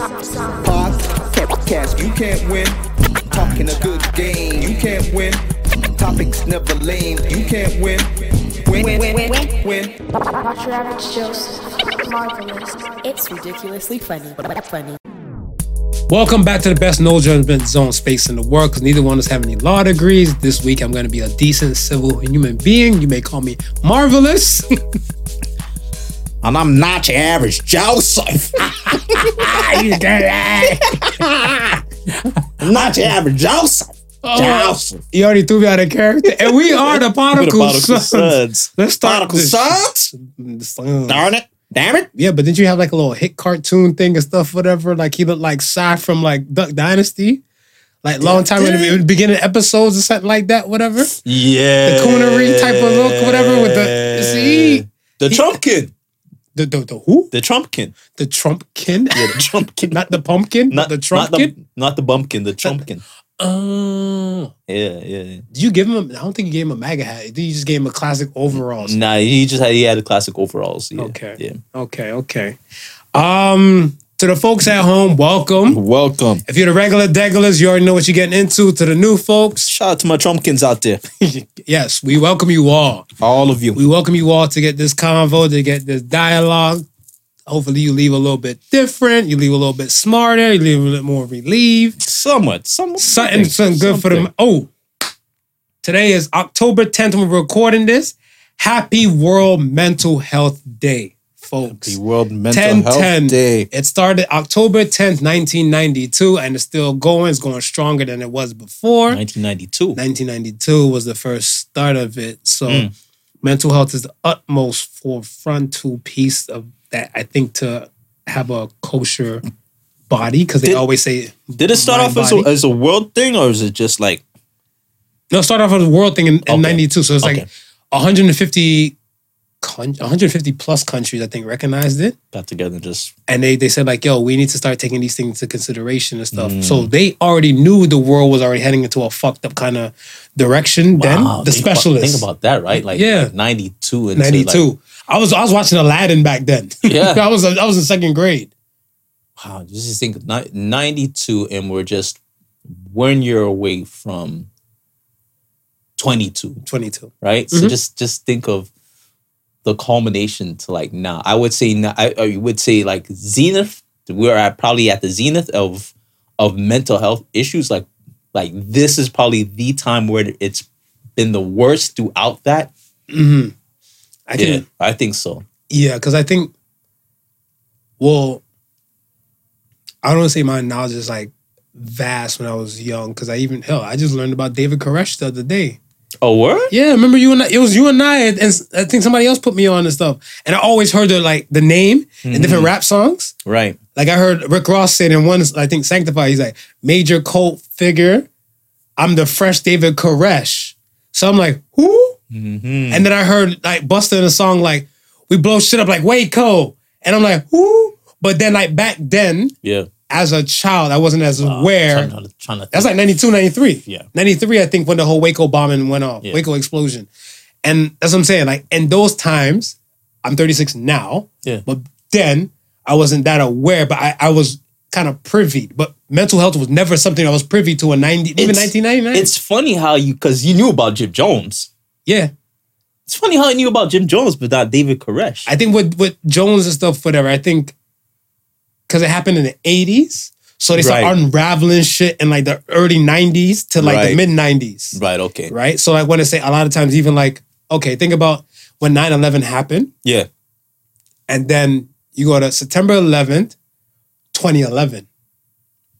Podcast, you can't win. Talking a good game, you can't win. Topics never lame, you can't win. Win, win, win, win, win. Watch your average Joseph. Marvelous. It's ridiculously funny, but funny. Welcome back to the best no judgment zone space in the world because neither one of us have any law degrees. This week I'm going to be a decent civil human being. You may call me marvelous. And I'm not your average Joseph. you. I'm not your average Joseph. Oh, Joseph. you already threw me out of character. And we are the Particle, Particle Sons. Sons. Let's start Particle. Sons? The Sons. Darn it. Damn it. Yeah, but didn't you have like a little hit cartoon thing and stuff, whatever? Like he looked like Si from like Duck Dynasty. Like long time in the, beginning episodes or something like that, whatever. Yeah. The coonery type of look, whatever, with the- see? The Trumpkin. The the, the who? The Trumpkin. The Trumpkin? Yeah, the Trumpkin. Not the pumpkin, Not the Not the, Trumpkin. not the bumpkin, the Trumpkin. Oh. Yeah, yeah. yeah. Did you give him? A, I don't think you gave him a MAGA hat. Think you just gave him a classic overalls. Nah, he just had he had the classic overalls. Yeah. Okay. Yeah. Okay, okay. Um, to the folks at home, welcome. Welcome. If you're the regular degulars, you already know what you're getting into. To the new folks, Shout out to my Trumpkins out there. yes, we welcome you all. All of you. We welcome you all to get this convo, to get this dialogue. Hopefully, you leave a little bit different. You leave a little bit smarter. You leave a little more relieved. Somewhat. Somewhat. Something, something good for them. Oh, today is October 10th we're recording this. Happy World Mental Health Day, folks. The World Mental 10 Health 10. Day. It started October 10th, 1992, and it's still going. It's going stronger than it was before. 1992. 1992 was the first start of it. So, Mm. mental health is the utmost forefrontal piece of that, I think, to have a kosher body, because they always say. Did it start off as a, as a world thing or is it just like No, it started off as a world thing in, in Okay. 92. So, it's Okay. like 150. Con- 150 plus countries, I think, recognized it. got together and just and they they said like, yo, we need to start taking these things into consideration and stuff. Mm. So they already knew the world was already heading into a fucked up kind of direction. Wow, then the think about- think about that, right? Like Yeah. like 92 into ninety two. Like, I was I was watching Aladdin back then. Yeah. I was I was in second grade. wow, just think 92 and we're just one year away from 22, Twenty two. right? Mhm. So just just think of the culmination to like now. I would say now, I, I would say like zenith. We're at probably at the zenith of of mental health issues. Like like this is probably the time where it's been the worst throughout that. Mm-hmm. I yeah, can I think so. yeah, because I think well, I don't want to say my knowledge is like vast when I was young because I even hell I just learned about David Koresh the other day. Oh, what? Yeah, remember you and I, it was you and I, and I think somebody else put me on and stuff. And I always heard the like the name in different rap songs. Right. Like I heard Rick Ross say in one, I think Sanctify, he's like major cult figure. I'm the fresh David Koresh. So I'm like, who? Mm-hmm. And then I heard like Busta in a song like, we blow shit up like Waco. And I'm like, who? But then like back then, Yeah. As a child, I wasn't as aware. Trying to, trying to That's like 92, 93. Yeah. 93, I think, when the whole Waco bombing went off, Yeah. Waco explosion. And that's what I'm saying. Like, in those times, I'm 36 now, Yeah. but then I wasn't that aware, but I, I was kind of privy. But mental health was never something I was privy to in 90, even It's- 1999. It's funny how you because you knew about Jim Jones. yeah. It's funny how you knew about Jim Jones, but not David Koresh. I think with, with Jones and stuff, whatever, I think because it happened in the 80s. So they start Right. unraveling shit in like the early 90s to like the mid 90s. right. Okay. right? So like when I say a lot of times, even like, okay, think about when 9-11 happened, Yeah. and then you go to September 11th, 2011.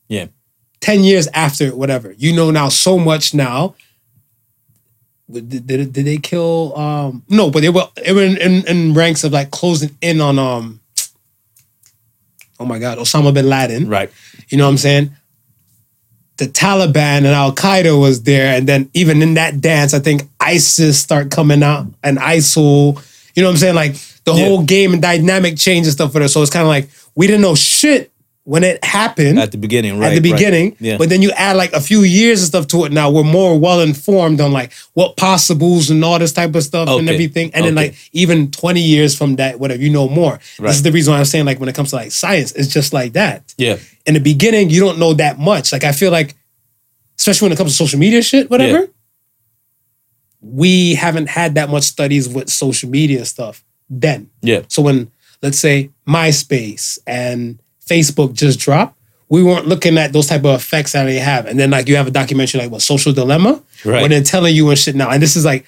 Yeah. 10 years after whatever. You know now so much now. Did, did, did they kill um no, but they were they were in, in, in ranks of like closing in on um oh my god, Osama bin Laden. Right. You know what I'm saying? The Taliban and Al Qaeda was there, and then even in that dance, I think ISIS start coming out and ISIL. You know what I'm saying? Like the Yeah. whole game and dynamic change and stuff for us. So it's kind of like we didn't know shit when it happened At the beginning, right? at the right. beginning, Yeah. but then you add like a few years and stuff to it. Now we're more well informed on like what possibles and all this type of stuff and everything. And then like even twenty years from that, whatever you know more. This is the reason why I'm saying like when it comes to like science, it's just like that. yeah. In the beginning, you don't know that much. Like I feel like, especially when it comes to social media shit, whatever. Yeah. We haven't had that much studies with social media stuff then. Yeah. So when let's say MySpace and Facebook just dropped, we weren't looking at those type of effects that they have. And then like you have a documentary like what Social Dilemma, Right. where they're telling you and shit now. And this is like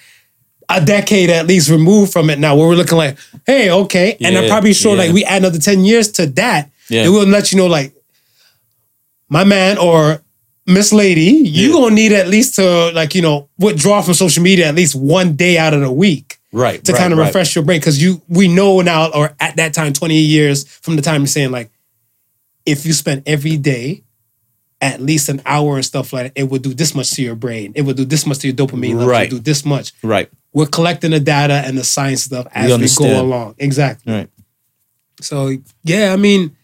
a decade at least removed from it now, where we're looking like, hey, okay. and I'm probably sure yeah. like we add another 10 years to that, Yeah. it will let you know like my man or Miss Lady, you Yeah. gonna need at least to like, you know, withdraw from social media at least one day out of the week Right. to right, kind of right. refresh your brain because you we know now or at that time 20 years from the time you're saying like if you spend every day at least an hour and stuff like that it would do this much to your brain it would do this much to your dopamine level Right. it would do this much Right. we're collecting the data and the science stuff as we, go along exactly Right. so yeah i mean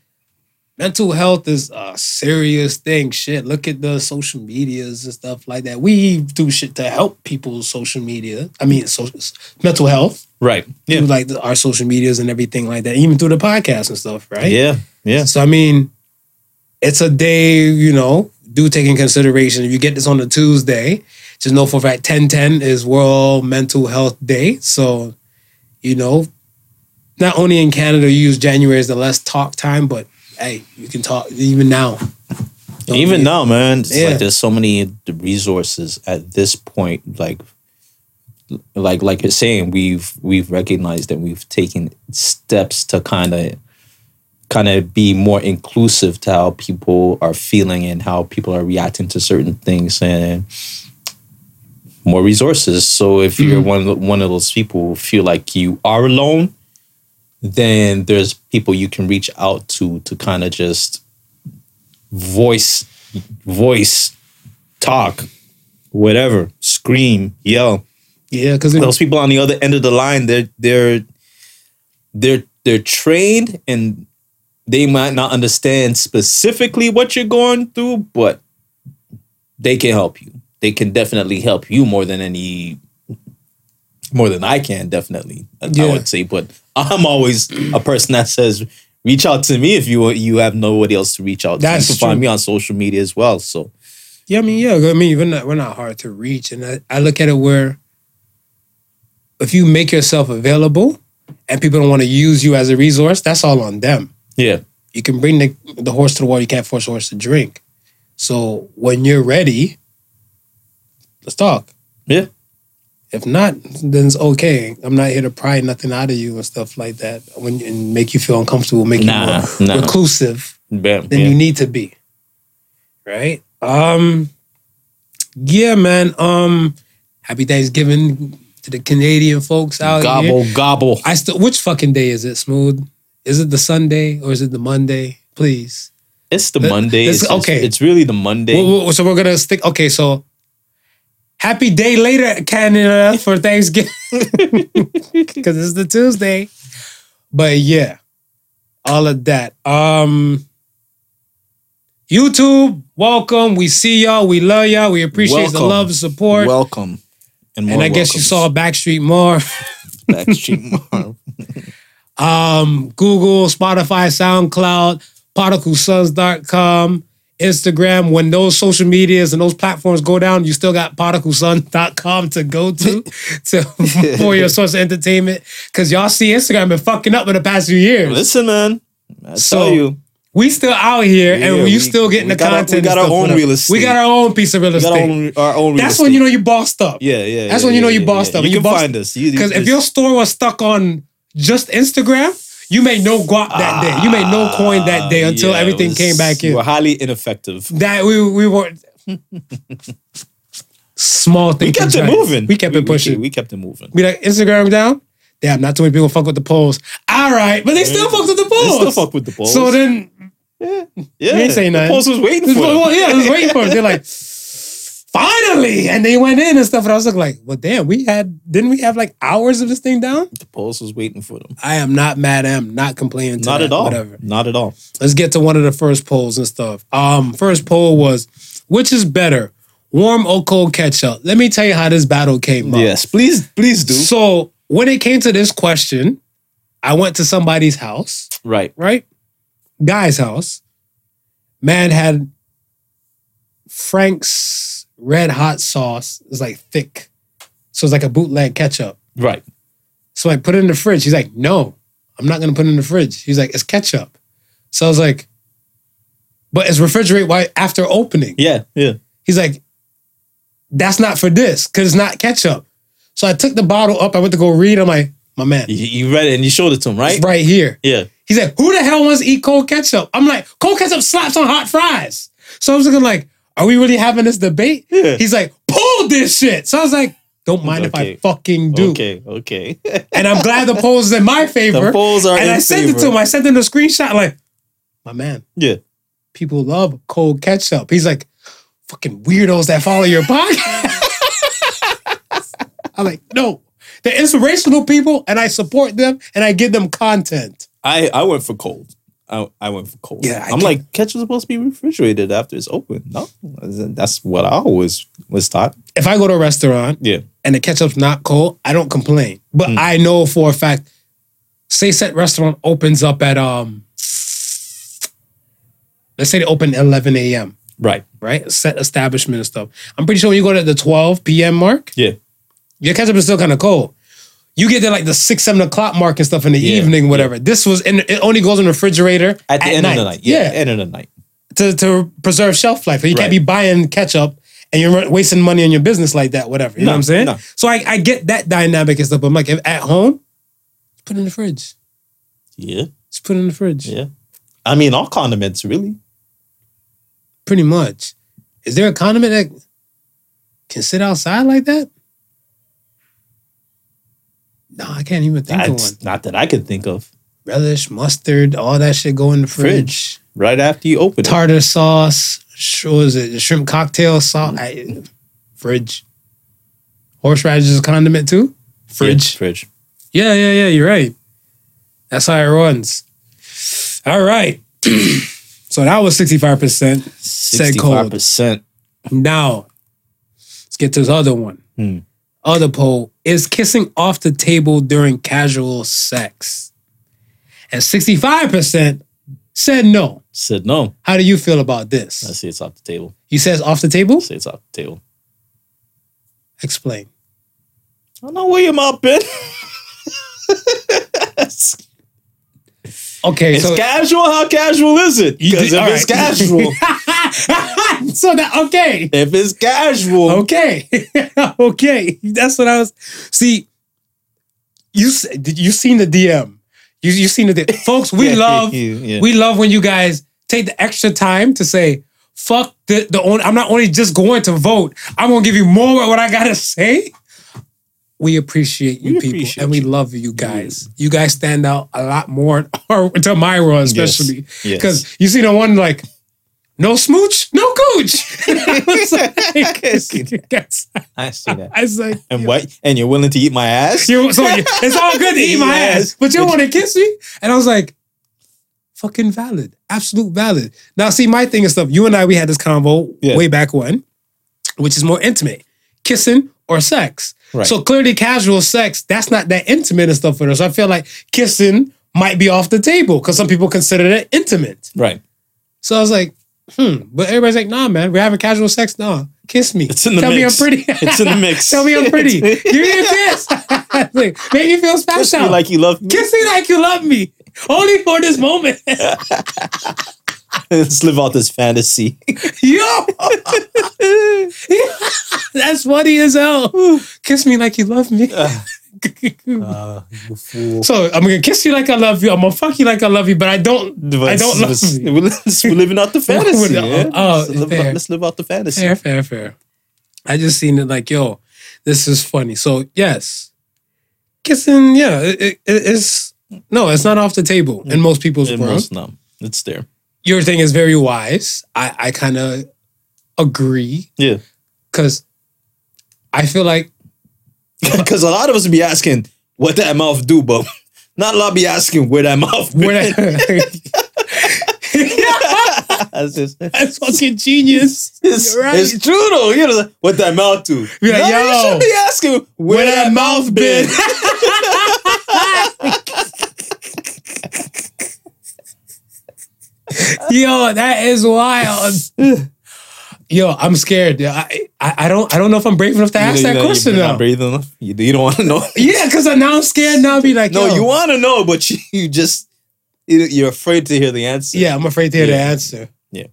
mental health is a serious thing shit look at the social medias and stuff like that we do shit to help people's social media i mean social, mental health Right. Yeah. through like our social medias and everything like that, even through the podcast and stuff, right? Yeah. Yeah. So I mean, it's a day, you know, do take in consideration. If you get this on a Tuesday, just know for a fact 1010 is World Mental Health Day. So, you know, not only in Canada you use January as the less talk time, but hey, you can talk even now. Don't Even be- now, man, it's Yeah. like there's so many resources at this point. Like, like, like you're saying, we've we've recognized that we've taken steps to kind of, kind of be more inclusive to how people are feeling and how people are reacting to certain things, and more resources. So if you're mm-hmm. one of one of those people who feel like you are alone, then there's people you can reach out to to kind of just voice voice talk whatever scream yell Yeah, because those people on the other end of the line they're they're they're they're trained and they might not understand specifically what you're going through but they can help you. They can definitely help you more than any more than I can definitely I- I would say. But I'm always a person that says reach out to me if you you have nobody else to reach out to. You can find me on social media as well so. Yeah, I mean, yeah, I mean, we're not we're not hard to reach, and I, I look at it where if you make yourself available and people don't want to use you as a resource, that's all on them. Yeah You can bring the the horse to the water, you can't force a horse to drink. So when you're ready, let's talk. yeah If not, then it's okay. I'm not here to pry nothing out of you and stuff like that. When and make you feel uncomfortable, make Nah, you more nah. reclusive Bam, than yeah. you need to be. Right? Um yeah, man. Um happy Thanksgiving to the Canadian folks out here. gobble gobble I still which fucking day is it, Smooth? Is it the Sunday or is it the Monday? Please. It's the Monday. let's- It's, okay. okay. It's, really the Monday. So we're gonna stick okay, so happy day later, Canada, for Thanksgiving. Cause it's the Tuesday. But yeah, all of that. Um YouTube, welcome. We see y'all. We love y'all. We appreciate the love and support. Welcome. And, and I guess you saw Backstreet more. Backstreet Marv. um, Google, Spotify, SoundCloud, particlesons.com, Instagram. When those social medias and those platforms go down, you still got particlesons.com to go to, to for your source of entertainment. Cause y'all see Instagram been fucking up in the past few years. Listen, man. I So, tell you, we still out here Yeah, and you still getting we the got our- we content. got our own real We got our own piece of real we estate. our own, our own. That's when you know you bossed up. Yeah, yeah. That's yeah, when you know yeah, you bossed up. You, You can bossed- find us. Because if your store was stuck on just Instagram, you made no guap that day. You made no coin that day until Ah, Yeah, everything was- came back in. You in. were highly ineffective. That we we were small thing. We kept it moving. We kept it pushing. We, kept it moving. We like Instagram down. Damn, not too many people fuck with the polls. All right, but they still fuck with the They polls. still fuck with the polls. So then, yeah, yeah. you ain't saying the nothing. polls was waiting for well, them. yeah, I was waiting for it. They're like, finally, and they went in and stuff. And I was like, like, well, damn, we had didn't we have like hours of this thing down? The polls was waiting for them. I am not mad. I'm not complaining. Not that, at all. Whatever. Not at all. Let's get to one of the first polls and stuff. Um, first poll was, which is better, warm or cold ketchup? Let me tell you how this battle came up. Yes, please, please do. So when it came to this question, I went to somebody's house, Right. right? Guy's house. Man had Frank's red hot sauce. is like thick. So it's like a bootleg ketchup. Right. So I put it in the fridge. He's like, no, I'm not gonna put it in the fridge. He's like, it's ketchup. So I was like, but it's refrigerate white after opening. Yeah. Yeah. He's like, that's not for this because it's not ketchup. So I took the bottle up. I went to go read. I'm like, my man, You, you read it and you showed it to him, right? it's right here. Yeah. He's like, who the hell wants to eat cold ketchup? I'm like, cold ketchup slaps on hot fries. So I was looking like, are we really having this debate? Yeah. He's like, pull this shit. So I was like, don't mind if I fucking do. Okay. Okay. And I'm glad the polls is in my favor. the polls are and I sent it to him. I sent him a screenshot. Like, my man, Yeah. people love cold ketchup. He's like, fucking weirdos that follow your podcast. I'm like, no, they're inspirational people, and I support them and I give them content. I I went for cold. I, I went for cold. Yeah, I I'm can't- like ketchup's supposed to be refrigerated after it's open. No, that's what I always was taught. If I go to a restaurant Yeah, and the ketchup's not cold, I don't complain. But I know for a fact, say set restaurant opens up at um, let's say they open at 11 a.m. right. right? Set establishment and stuff. I'm pretty sure when you go to the 12 p.m. mark, Yeah, your ketchup is still kind of cold. You get there like the six, seven o'clock mark and stuff in the Yeah, evening, whatever. This was in it only goes in the refrigerator at the end of the night. Yeah, end of the night. to, to preserve shelf life. You can't be buying ketchup and you're wasting money on your business like that, whatever. You know what I'm saying? no. So I, I get that dynamic and stuff. But I'm like, if at home, put it in the fridge. Yeah, Just put it in the fridge. yeah. I mean, all condiments really. Pretty much. Is there a condiment that can sit outside like that? No, I can't even think of one. That's not that I could think of. relish, mustard, all that shit go in the fridge. Fridge. Right after you open it. Tartar sauce, what was it? The shrimp cocktail sauce, I, fridge. Horseradish is a condiment too. Yeah, Fridge. fridge. Yeah, yeah, yeah. You're right. That's how it runs. All right. so that was sixty five percent. Said Sixty-five cold. Now, let's get to this other one. Hmm. Other poll is kissing off the table during casual sex, and sixty five percent said no. Said no. How do you feel about this? I say it's off the table. You says off the table? I say it's off the table. Explain. I don't know where your mouth been. it's Okay, so casual. How casual is it? Because if all it's casual, so that okay. if it's casual, Okay. okay. That's what I was see. You did you seen the DM? You you seen the DM. Folks, we Yeah, love yeah. we love when you guys take the extra time to say, fuck the the only I'm not only just going to vote, I'm gonna give you more of what I gotta say. We appreciate you We people appreciate and we you. love you guys. You guys stand out a lot more to my especially. Yes. Because you see the one like, no smooch, no cooch. I was like, I see that. I was like, And what? And you're willing to eat my ass? you so you- it's all good to eat my ass, Yes. but you want to kiss me? And I was like, fucking valid, absolute valid. Now, see, my thing and stuff. You and I, we had this convo Yeah. way back when, which is more intimate, kissing or sex. Right. So clearly, casual sex that's not that intimate and stuff for us. I feel like kissing might be off the table because some people consider that intimate. Right. So I was like, hmm. But everybody's like, nah, man, we're having casual sex. Nah, kiss me. It's in the Tell mix. me I'm pretty. It's in the mix. Tell me I'm pretty. Give me a kiss. like, make me feel special. Kiss me like you love me. Kiss me like you love me. Only for this moment. Let's live out this fantasy. Yo. That's funny as hell. Kiss me like you love me. Uh, you fool. so I'm gonna kiss you like I love you. I'm gonna fuck you like I love you, but I don't. I don't love you. We're living out the fantasy. Oh, yeah? oh, let's, live fair. out, let's live out the fantasy. Fair, fair, fair. I just seen it like, yo, this is funny. So yes, kissing, yeah, it, it- it's no, it's not off the table in most people's In world. most, no, it's there. Your thing is very wise. I I kind of agree. Yeah. Because I feel like Because a lot of us be asking what that mouth do, but not a lot be asking where that mouth been. where that, That's just that's fucking genius. It's, You're right. it's true though. You know what that mouth do? Like, no, you should be asking where, that, mouth been. Yo, that is wild. Yo, I'm scared. Yeah, I, I I don't I don't know if I'm brave enough to ask You know- that you know, question not breathing enough. You, you don't want to know. Yeah, because now I'm scared. Now I'll be like, no, yo. you want to know, but you, you just you- you're afraid to hear the answer. Yeah, I'm afraid to hear the answer. Yeah.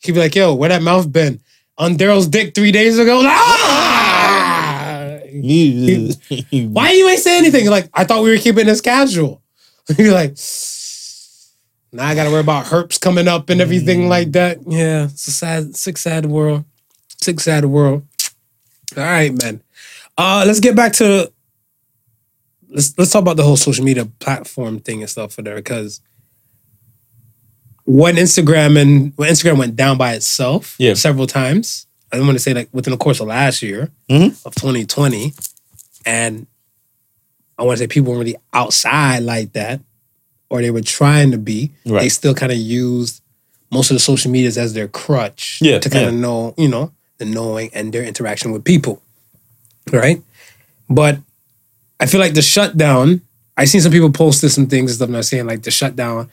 He'd be like, yo, where that mouth been? On Daryl's dick three days ago? Like, ah! Why you ain't say anything? Like, I thought we were keeping this casual. You're like, now I gotta worry about herps coming up and everything Mm. like that. Yeah, it's a sad, sick, sad world. Sick, sad world. All right, man. Uh, let's get back to let's let's talk about the whole social media platform thing and stuff for there because when Instagram and when Instagram went down by itself Yeah. several times, I don't want to say like within the course of last year Mhm. of 2020, and I want to say people weren't really outside like that, or they were trying to be. They still kind of used most of the social medias as their crutch Yeah, to kind yeah. of know, you know, the knowing and their interaction with people. Right? But I feel like the shutdown, I seen some people posted some things and stuff, and I was saying like the shutdown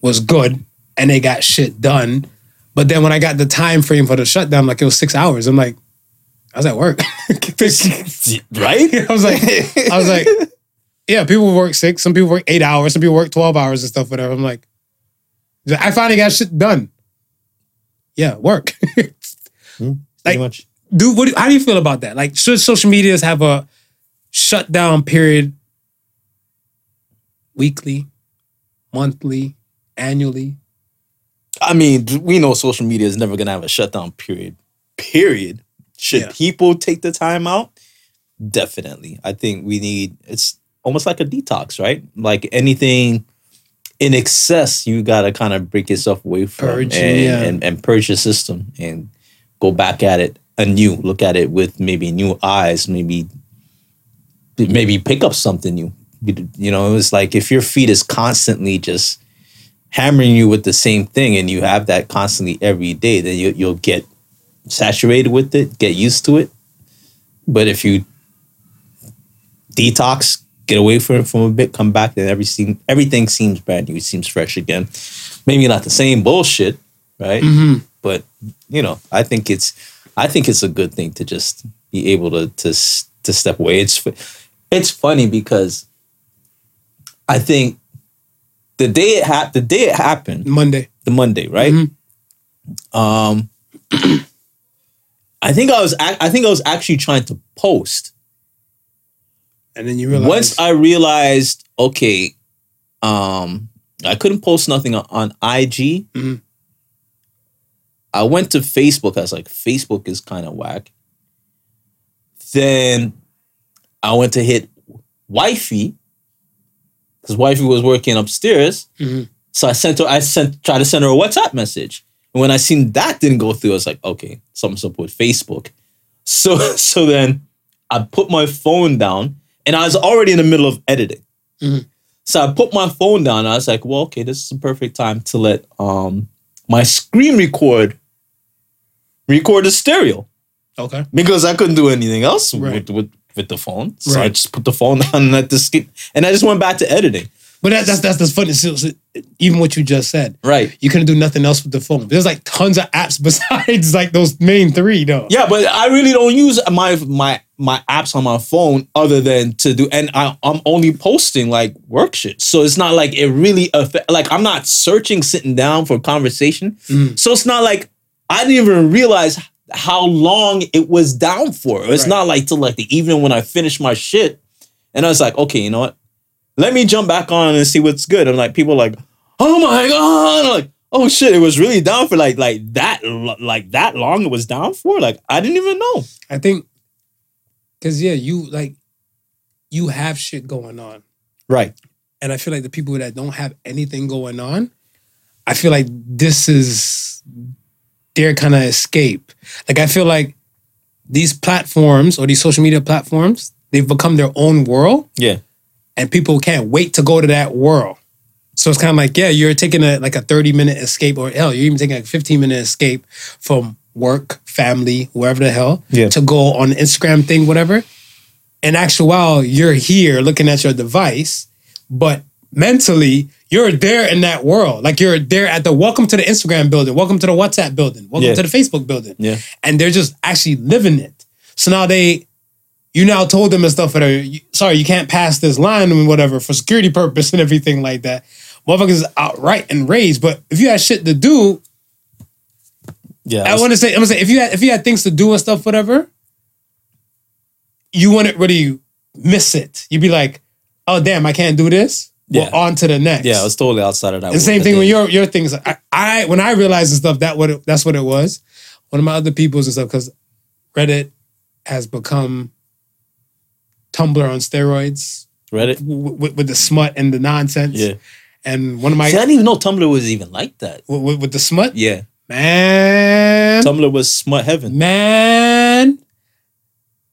was good and they got shit done. But then when I got the time frame for the shutdown, like it was six hours. I'm like, I was at work. right? I was like, I was like, yeah, people work six, some people work eight hours, some people work 12 hours and stuff, whatever. I'm like, I finally got shit done. Yeah, work. Hmm, pretty Like- much. Dude, what, do- how do you feel about that? Like, should social medias have a shutdown period weekly, monthly, annually? I mean, we know social media is never gonna have a shutdown period. Period. Should Yeah. people take the time out? Definitely. I think we need it's almost like a detox, right? Like anything in excess, you gotta kind of break yourself away from Purge, and, yeah. and, and purge your system and go back at it anew. Look at it with maybe new eyes, maybe maybe pick up something new. You, you know, it's like if your feet is constantly just hammering you with the same thing and you have that constantly every day, then you, you'll get saturated with it, get used to it. But if you detox, get away from it from a bit, come back, then everything everything seems brand new. It seems fresh again. Maybe not the same bullshit, right? Mm-hmm. But you know, I think it's I think it's a good thing to just be able to to to step away. It's it's funny because I think the day it hap- the day it happened, Monday. the Monday, right? Mhm. Um, I think I was ac- I think I was actually trying to post And then you realize once I realized, okay, um, I couldn't post nothing on, on IG. Mhm. I went to Facebook. I was like, Facebook is kind of whack. Then I went to hit wifey because wifey was working upstairs. Mhm. So I sent her. I sent tried to send her a WhatsApp message, and when I seen that didn't go through, I was like, okay, something's up with Facebook. So so then I put my phone down, and I was already in the middle of editing. Mhm. So I put my phone down. And I was like, well, okay, this is the perfect time to let um my screen record record the stereo okay. because I couldn't do anything else Right. with, with with the phone. So I just put the phone down and let the skip, and I just went back to editing. But that, that's that's the funny. So, so even what you just said, Right. you couldn't do nothing else with the phone. There's like tons of apps besides like those main three, though. Yeah, but I really don't use my my my apps on my phone other than to do, and I, I'm only posting like work shit. So it's not like it really affect. Like I'm not searching, sitting down for conversation. Mhm. So it's not like I didn't even realize how long it was down for. It's Right. not like till like the evening when I finished my shit, and I was like, okay, you know what? Let me jump back on and see what's good. And like people like, oh my god, I'm like. Oh shit! It was really down for like like that like that long. It was down for like I didn't even know. I think because yeah, you like you have shit going on, Right. and I feel like the people that don't have anything going on, I feel like this is their kind of escape. Like I feel like these platforms or these social media platforms, they've become their own world Yeah. and people can't wait to go to that world. So it's kind of like, yeah, you're taking a like a 30 minute escape, or hell, you're even taking a 15 minute escape from work, family, wherever the hell, Yeah. to go on Instagram thing, whatever. In actual, you're here looking at your device, but mentally, you're there in that world. Like you're there at the welcome to the Instagram building, welcome to the WhatsApp building, welcome Yeah. to the Facebook building. Yeah. And they're just actually living it. So now they you now told them and stuff that are sorry, you can't pass this line and whatever for security purpose and everything like that. Motherfuckers is outright enraged. But if you had shit to do, Yeah. I want to say, I'm gonna say, if you had if you had things to do and stuff, whatever, you wouldn't really miss it. You'd be like, oh damn, I can't do this. Well, Yeah. on to the next. yeah, I was totally outside of that. And same thing with your your things. I, I when I realized and stuff that what it, that's what it was. One of my other people's and stuff because Reddit has become Tumblr on steroids Reddit. w- w- with the smut and the nonsense. Yeah. And one of my See, I didn't even know Tumblr was even like that. with- with the smut, Yeah. Man, Tumblr was smut heaven. man.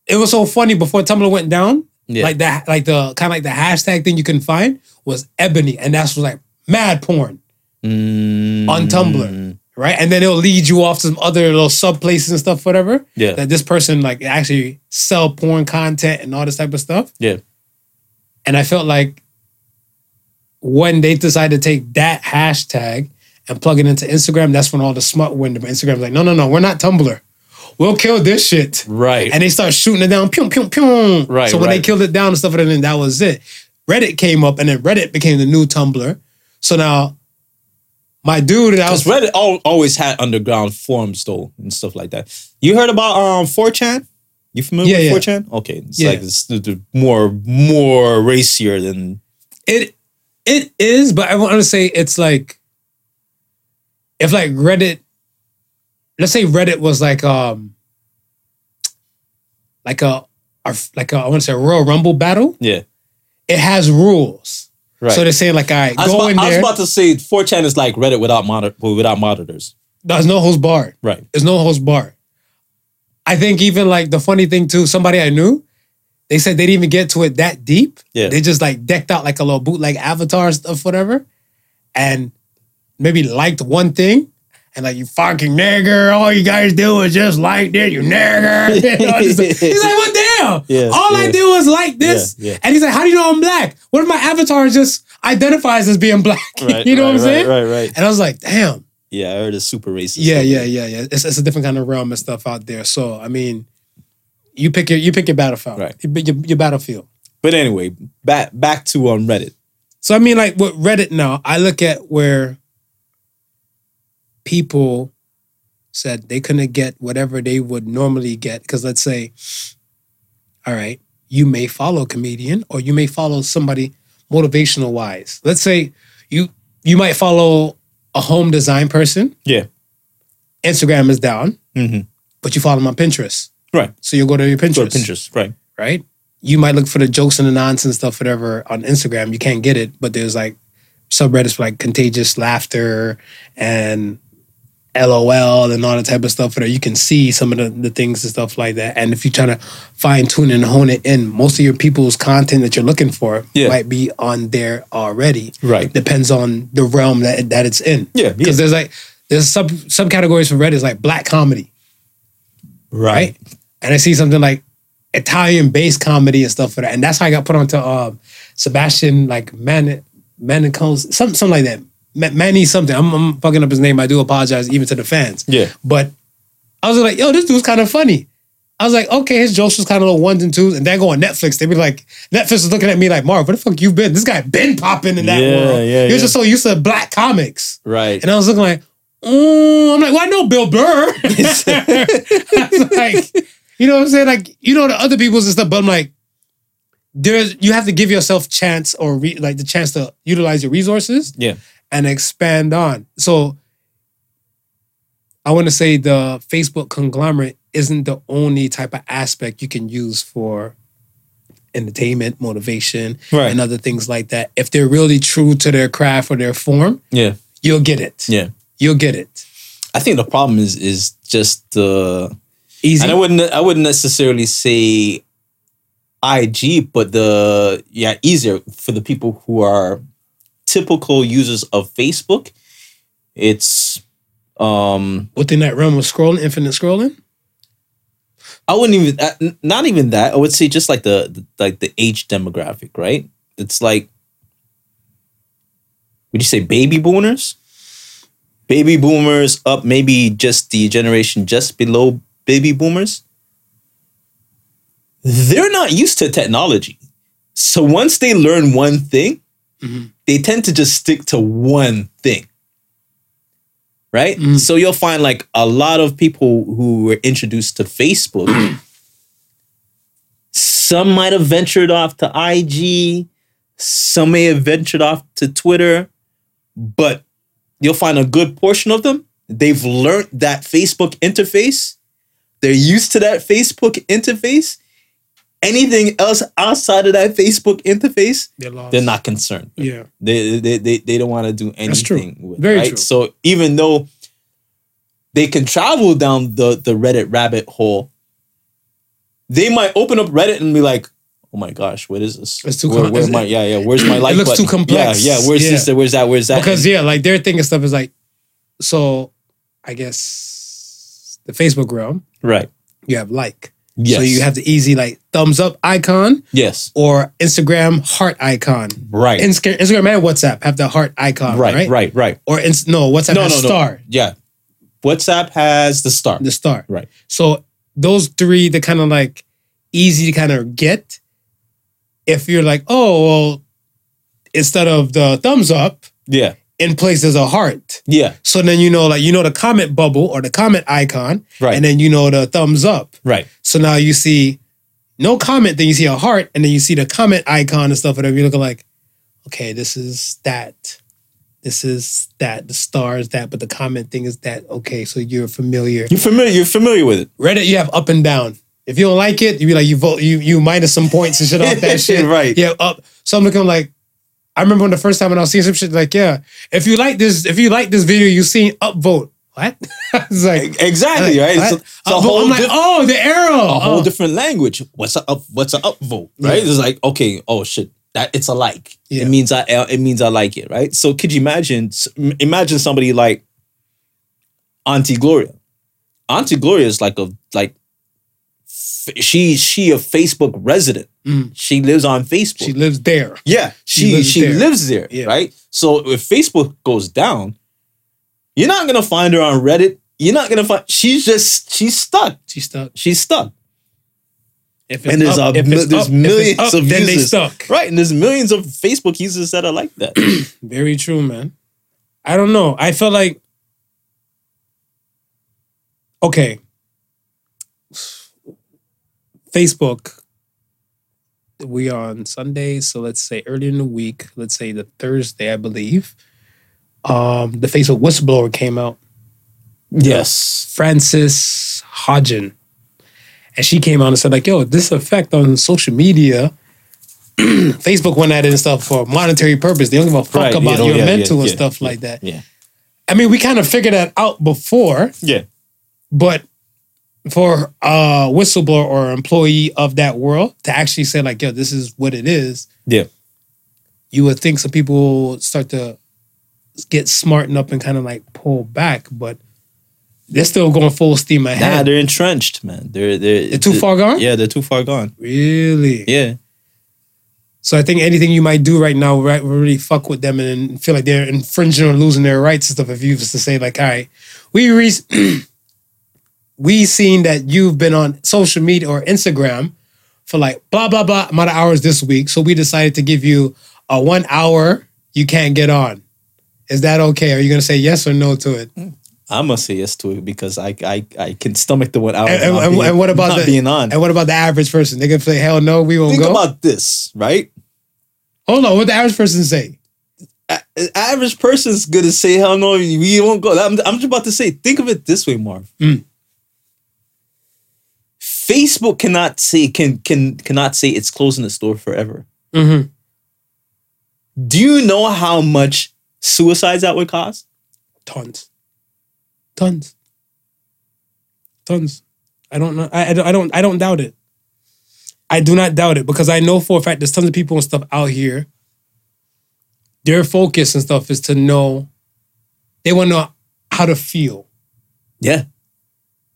It was so funny before Tumblr went down. Yeah. Like that, like the kind of like the hashtag thing you can find was ebony, and that's was like mad porn. Mm, on Tumblr, right? And then it'll lead you off to some other little sub places and stuff, whatever. Yeah. That this person like actually sell porn content and all this type of stuff. Yeah. And I felt like when they decided to take that hashtag and plug it into Instagram, that's when all the smut went. But Instagram's like, no, no, no, we're not Tumblr. We'll kill this shit. Right. And they start shooting it down, pew, pew, pew. Right, So when they killed it down and stuff, and then that was it. Reddit came up, and then Reddit became the new Tumblr. So now, my dude I was Reddit al- always had underground forums though and stuff like that. You heard about um 4chan? You familiar Yeah, with yeah. 4chan? Okay, it's Yeah. like it's more more racier than It it is, but I want to say it's like if like Reddit, let's say Reddit was like um like a like a, I want to say a Royal Rumble battle. yeah. It has rules, Right. so they're saying like, all right, I go about, in I was about to say 4chan is like Reddit without monitor without monitors. There's no host bar. Right. There's no host bar. I think even like the funny thing too, somebody I knew, they said they didn't even get to it that deep. Yeah. They just like decked out like a little bootleg avatar stuff, whatever, and maybe liked one thing. And like you fucking nigger, all you guys do is just like this, you nigger. You know, he's like, what hell? Yeah, all I do is like this. Yeah. And he's like, how do you know I'm black? What if my avatar just identifies as being black? you know what I'm saying? Right, right. And I was like, damn. Yeah, I heard it's super racist. Yeah, yeah, yeah, yeah. It's, it's a different kind of realm and stuff out there. So I mean, you pick your you pick your battlefield, Right. You pick your, your battlefield. But anyway, back back to on Reddit. So I mean, like with Reddit now, I look at where people said they couldn't get whatever they would normally get because let's say, all right, you may follow a comedian or you may follow somebody motivational wise. Let's say you you might follow a home design person. Yeah. Instagram is down, Mm-hmm. but you follow them on Pinterest. Right. So you'll go to your Pinterest. Go to Pinterest. Right. right? You might look for the jokes and the nonsense stuff, whatever, on Instagram. You can't get it, but there's like subreddits for like contagious laughter and LOL and all that type of stuff where you can see some of the, the things and stuff like that. And if you try to fine tune and hone it in, most of your people's content that you're looking for Yeah. might be on there already. Right. Depends on the realm that that it's in. Yeah, yeah. Because there's like there's sub subcategories for Reddit is like black comedy right? And I see something like Italian based comedy and stuff for that, and that's how I got put onto um, Sebastian like Man Manico's something something like that. Ma- Manny something. I'm, I'm fucking up his name. I do apologize even to the fans. Yeah. But I was like, yo, this dude's kind of funny. I was like, okay, his jokes was kind of little ones and twos, and then go on Netflix. They be like, Netflix was looking at me like, Marv, where the fuck you been? This guy been popping in that Yeah, world. yeah, was yeah. just so used to black comics. Right. And I was looking like, mm, I'm like, well, I know Bill Burr. I was like, you know what I'm saying? Like, you know the other people's and stuff, but I'm like, there's you have to give yourself chance or re, like the chance to utilize your resources Yeah. And expand on. So I want to say the Facebook conglomerate isn't the only type of aspect you can use for entertainment, motivation, Right. and other things like that. If they're really true to their craft or their form, Yeah. you'll get it. Yeah. You'll get it. I think the problem is is just the Easy. And I wouldn't I wouldn't necessarily say IG, but the yeah, easier for the people who are typical users of Facebook. It's um Within that realm of scrolling, infinite scrolling. I wouldn't even uh, not even that. I would say just like the, the like the age demographic, right? It's like would you say baby boomers? Baby boomers up maybe just the generation just below baby boomers. They're not used to technology. So once they learn one thing, Mhm. They tend to just stick to one thing. Right? Mm. So you'll find like a lot of people who were introduced to Facebook, some might have ventured off to IG, some may have ventured off to Twitter, but you'll find a good portion of them. They've learned that Facebook interface. They're used to that Facebook interface. Anything else outside of that Facebook interface, They're they're not concerned. Yeah. They they they, they don't want to do anything That's true. with. Very right? true. So even though they can travel down the the Reddit rabbit hole, they might open up Reddit and be like, "Oh my gosh, what is this? It's too where, com- where my yeah yeah? Where's my like? It looks button? too complex. Yeah yeah. Where's Yeah. this? Where's that? Where's that? Because yeah, like they're thinking stuff is like, so I guess the Facebook realm, right. you have like. Yes. So you have the easy like thumbs up icon yes. or Instagram heart icon. Right. Insta- Instagram and WhatsApp have the heart icon, right. right? Right. Right. Or ins- no, WhatsApp No. has No. star, No. Yeah. WhatsApp has the star. the star. Right. So those three, they're kind of like easy to kind of get. If you're like, oh, well, instead of the thumbs up, Yeah. In place there's a heart. Yeah. So then you know, like you know the comment bubble or the comment icon, Right. and then you know the thumbs up. Right. So now you see no comment, then you see a heart, and then you see the comment icon and stuff. Whatever you're looking like, okay, this is that, this is that, the star is that, but the comment thing is that. Okay, so you're familiar. You're familiar. You're familiar with it. Reddit, you have up and down. If you don't like it, you be like you vote, you you minus some points and shit off that shit. Right. Yeah, up. So I'm looking like. I remember when the first time when I was seeing some shit like, yeah, if you like this, if you like this video, you seen upvote. What? it's like Exactly. Right. What? It's a, it's a whole I'm like, diff- oh, the arrow. a whole Oh. different language. What's a up? What's a upvote? Right? Yeah. It's like okay, oh shit, that it's a like. Yeah. It means I uh, it means I like it. Right? So could you imagine? Imagine somebody like Auntie Gloria. Auntie Gloria is like a like she she a Facebook resident. Mm. She lives on Facebook. She lives there. Yeah, She she lives she there. lives there, Yeah. right? So if Facebook goes down, you're not gonna find her on Reddit. You're not gonna find. She's just she's stuck. She's stuck. She's stuck. If And there's up, a there's up, millions up, of then they users. stuck. Right, and there's millions of Facebook users that are like that. Very true, man. I don't know. I feel like okay. Facebook. We on Sunday, so let's say early in the week. Let's say the Thursday, I believe. Um, the Facebook whistleblower came out. yes. Frances Haugen. And she came out and said, like, yo, this effect on social media, Facebook went at it and stuff for monetary purpose. They don't give a fuck Right, about know, your yeah, yeah, mental and yeah, stuff yeah, like that. Yeah. I mean, we kind of figured that out before, Yeah. but for a whistleblower or employee of that world to actually say, like, yo, this is what it is, Yeah. you would think some people start to get smartened up and kind of like pull back, but they're still going full steam ahead. Nah, they're entrenched, man. They're they're, They're too far gone? Yeah, they're too far gone. Really? Yeah. So I think anything you might do right now right, will really fuck with them and feel like they're infringing or losing their rights and stuff. If you was to say like, all right, we re- we seen that you've been on social media or Instagram for like blah blah blah amount of hours this week, so we decided to give you a one hour you can't get on. Is that okay? Are you gonna say yes or no to it? I'm gonna say yes to it because I I, I can stomach the one hour. And, and- being- and what about the being on? And what about the average person? They gonna say hell no, we won't Think go. about this, right? Hold on, what the average person say? A- average person's gonna say hell no, we won't go. I'm, I'm just about to say, think of it this way, Marv. Mm. Facebook cannot say can can cannot say it's closing the store forever. Mm-hmm. Do you know how much suicides that would cost? Tons. Tons. Tons. I don't know. I, I don't. I don't. I don't doubt it. I do not doubt it because I know for a fact there's tons of people and stuff out here. Their focus and stuff is to know. They want to know how to feel. Yeah.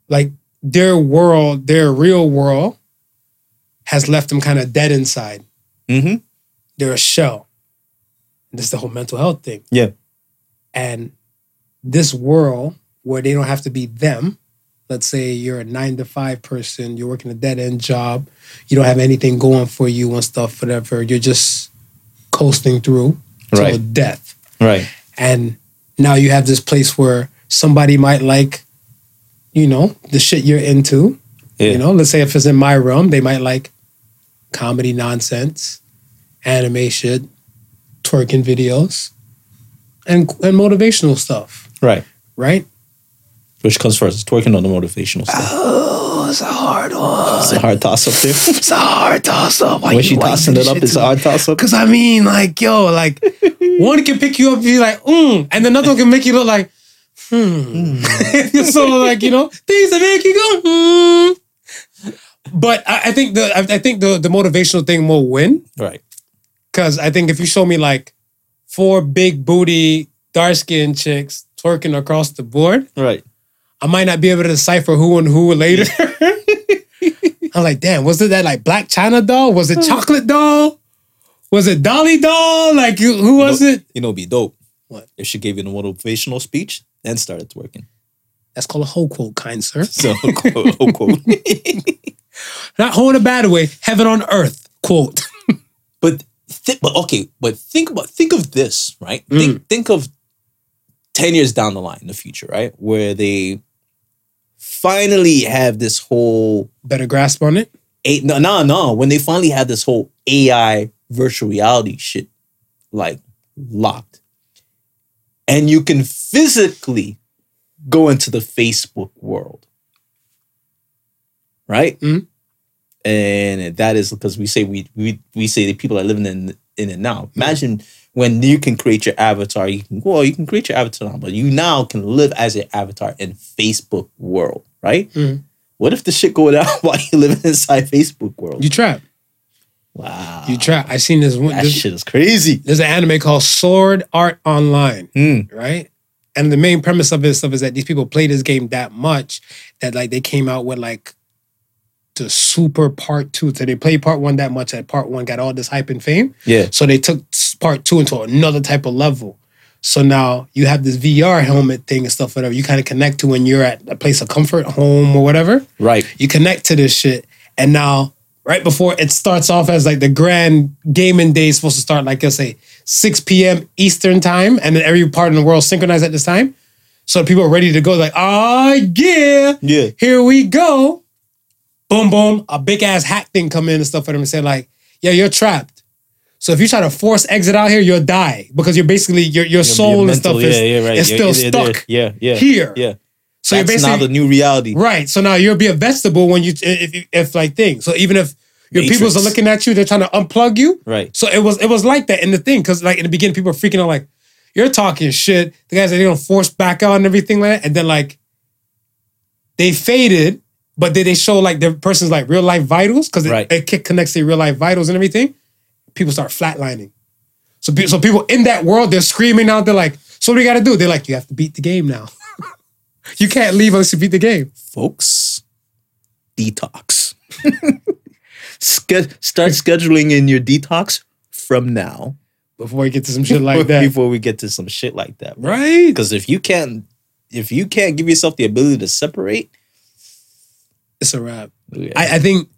Like their world, their real world, has left them kind of dead inside. Mm-hmm. They're a shell. This is the whole mental health thing. Yeah. And this world where they don't have to be them. Let's say you're a nine to five person, you're working a dead end job, you don't have anything going for you and stuff, whatever. You're just coasting through till Right. death. Right. And now you have this place where somebody might like, you know, the shit you're into. Yeah. You know, let's say if it's in my realm, they might like comedy nonsense, anime shit, twerking videos, and and motivational stuff, Right. right? Which comes first? Twerking on the motivational stuff. Oh, it's a hard one. It's a hard toss up there. It's a hard toss up. when she tossing it up, it's a hard toss up. Cause I mean, like, yo, like one can pick you up and be like, mm, and another one can make you look like, hmm. so like, you know, things that make you go, hmm. But I, I think the I, I think the the motivational thing will win. Right. Cause I think if you show me like four big booty, dark skinned chicks twerking across the board, Right. I might not be able to decipher who and who later. I'm like, damn, was it that like Black China doll? Was it Chocolate doll? Was it Dolly doll? Like, who was you know, it? You know, be dope. What? If she gave you the motivational speech, then started twerking. That's called a whole quote, kind sir. So, quote, whole quote. Not whole in a bad way. Heaven on earth, quote. but, thi- but okay, but think about think of this, right? Mm. Think think of ten years down the line in the future, right, where they finally have this whole Better grasp on it. eight no no no when they finally have this whole AI virtual reality shit like locked, and you can physically go into the Facebook world, right? Mhm. And that is because we say we we we say that people are living in in it now. Imagine when you can create your avatar. You can well, you can create your avatar now, but you now can live as your avatar in Facebook world, right? Mhm. What if the shit go down while you living inside Facebook world? You trap. Wow, You try. I seen this one. that This, shit is crazy. there's an anime called Sword Art Online. Hmm. right? And the main premise of this stuff is that these people play this game that much that like they came out with like the super part two. So they played part one that much that part one got all this hype and fame. Yeah, So they took part two into another type of level. So now you have this VR helmet thing and stuff, whatever you kind of connect to when you're at a place of comfort, home or whatever. right. You connect to this shit. And now, right before it starts off as like the grand gaming day is supposed to start, like, let's say 6 p.m. Eastern time, and then every part in the world synchronized at this time. So people are ready to go, like, oh, yeah, Yeah, here we go. Boom, boom, a big ass hack thing come in and stuff for them and say, like, yeah, you're trapped. So if you try to force exit out here, you'll die because you're basically your your soul and stuff is, yeah, yeah, right. is still there. stuck Yeah, yeah, here. yeah. So That's you're basically now the new reality. Right. So now you'll be a vegetable when you if if, if like thing. So even if your Matrix. peoples are looking at you, they're trying to unplug you. Right. So it was it was like that in the thing because like in the beginning people were freaking out like you're talking shit. The guys are gonna force back out and everything like that, and then like they faded, but then they show like the person's like real life vitals because it, Right. it kick- connects to real life vitals and everything. People start flatlining. So so people in that world they're screaming out. They're like, so what do you got to do? They're like, you have to beat the game now. You can't leave unless you beat the game. folks, detox. Ske- start scheduling in your detox from now. before you get to some shit like that. Before we get to some shit like that, right? Because if you can't, if you can't give yourself the ability to separate, It's a wrap. yeah, I, I think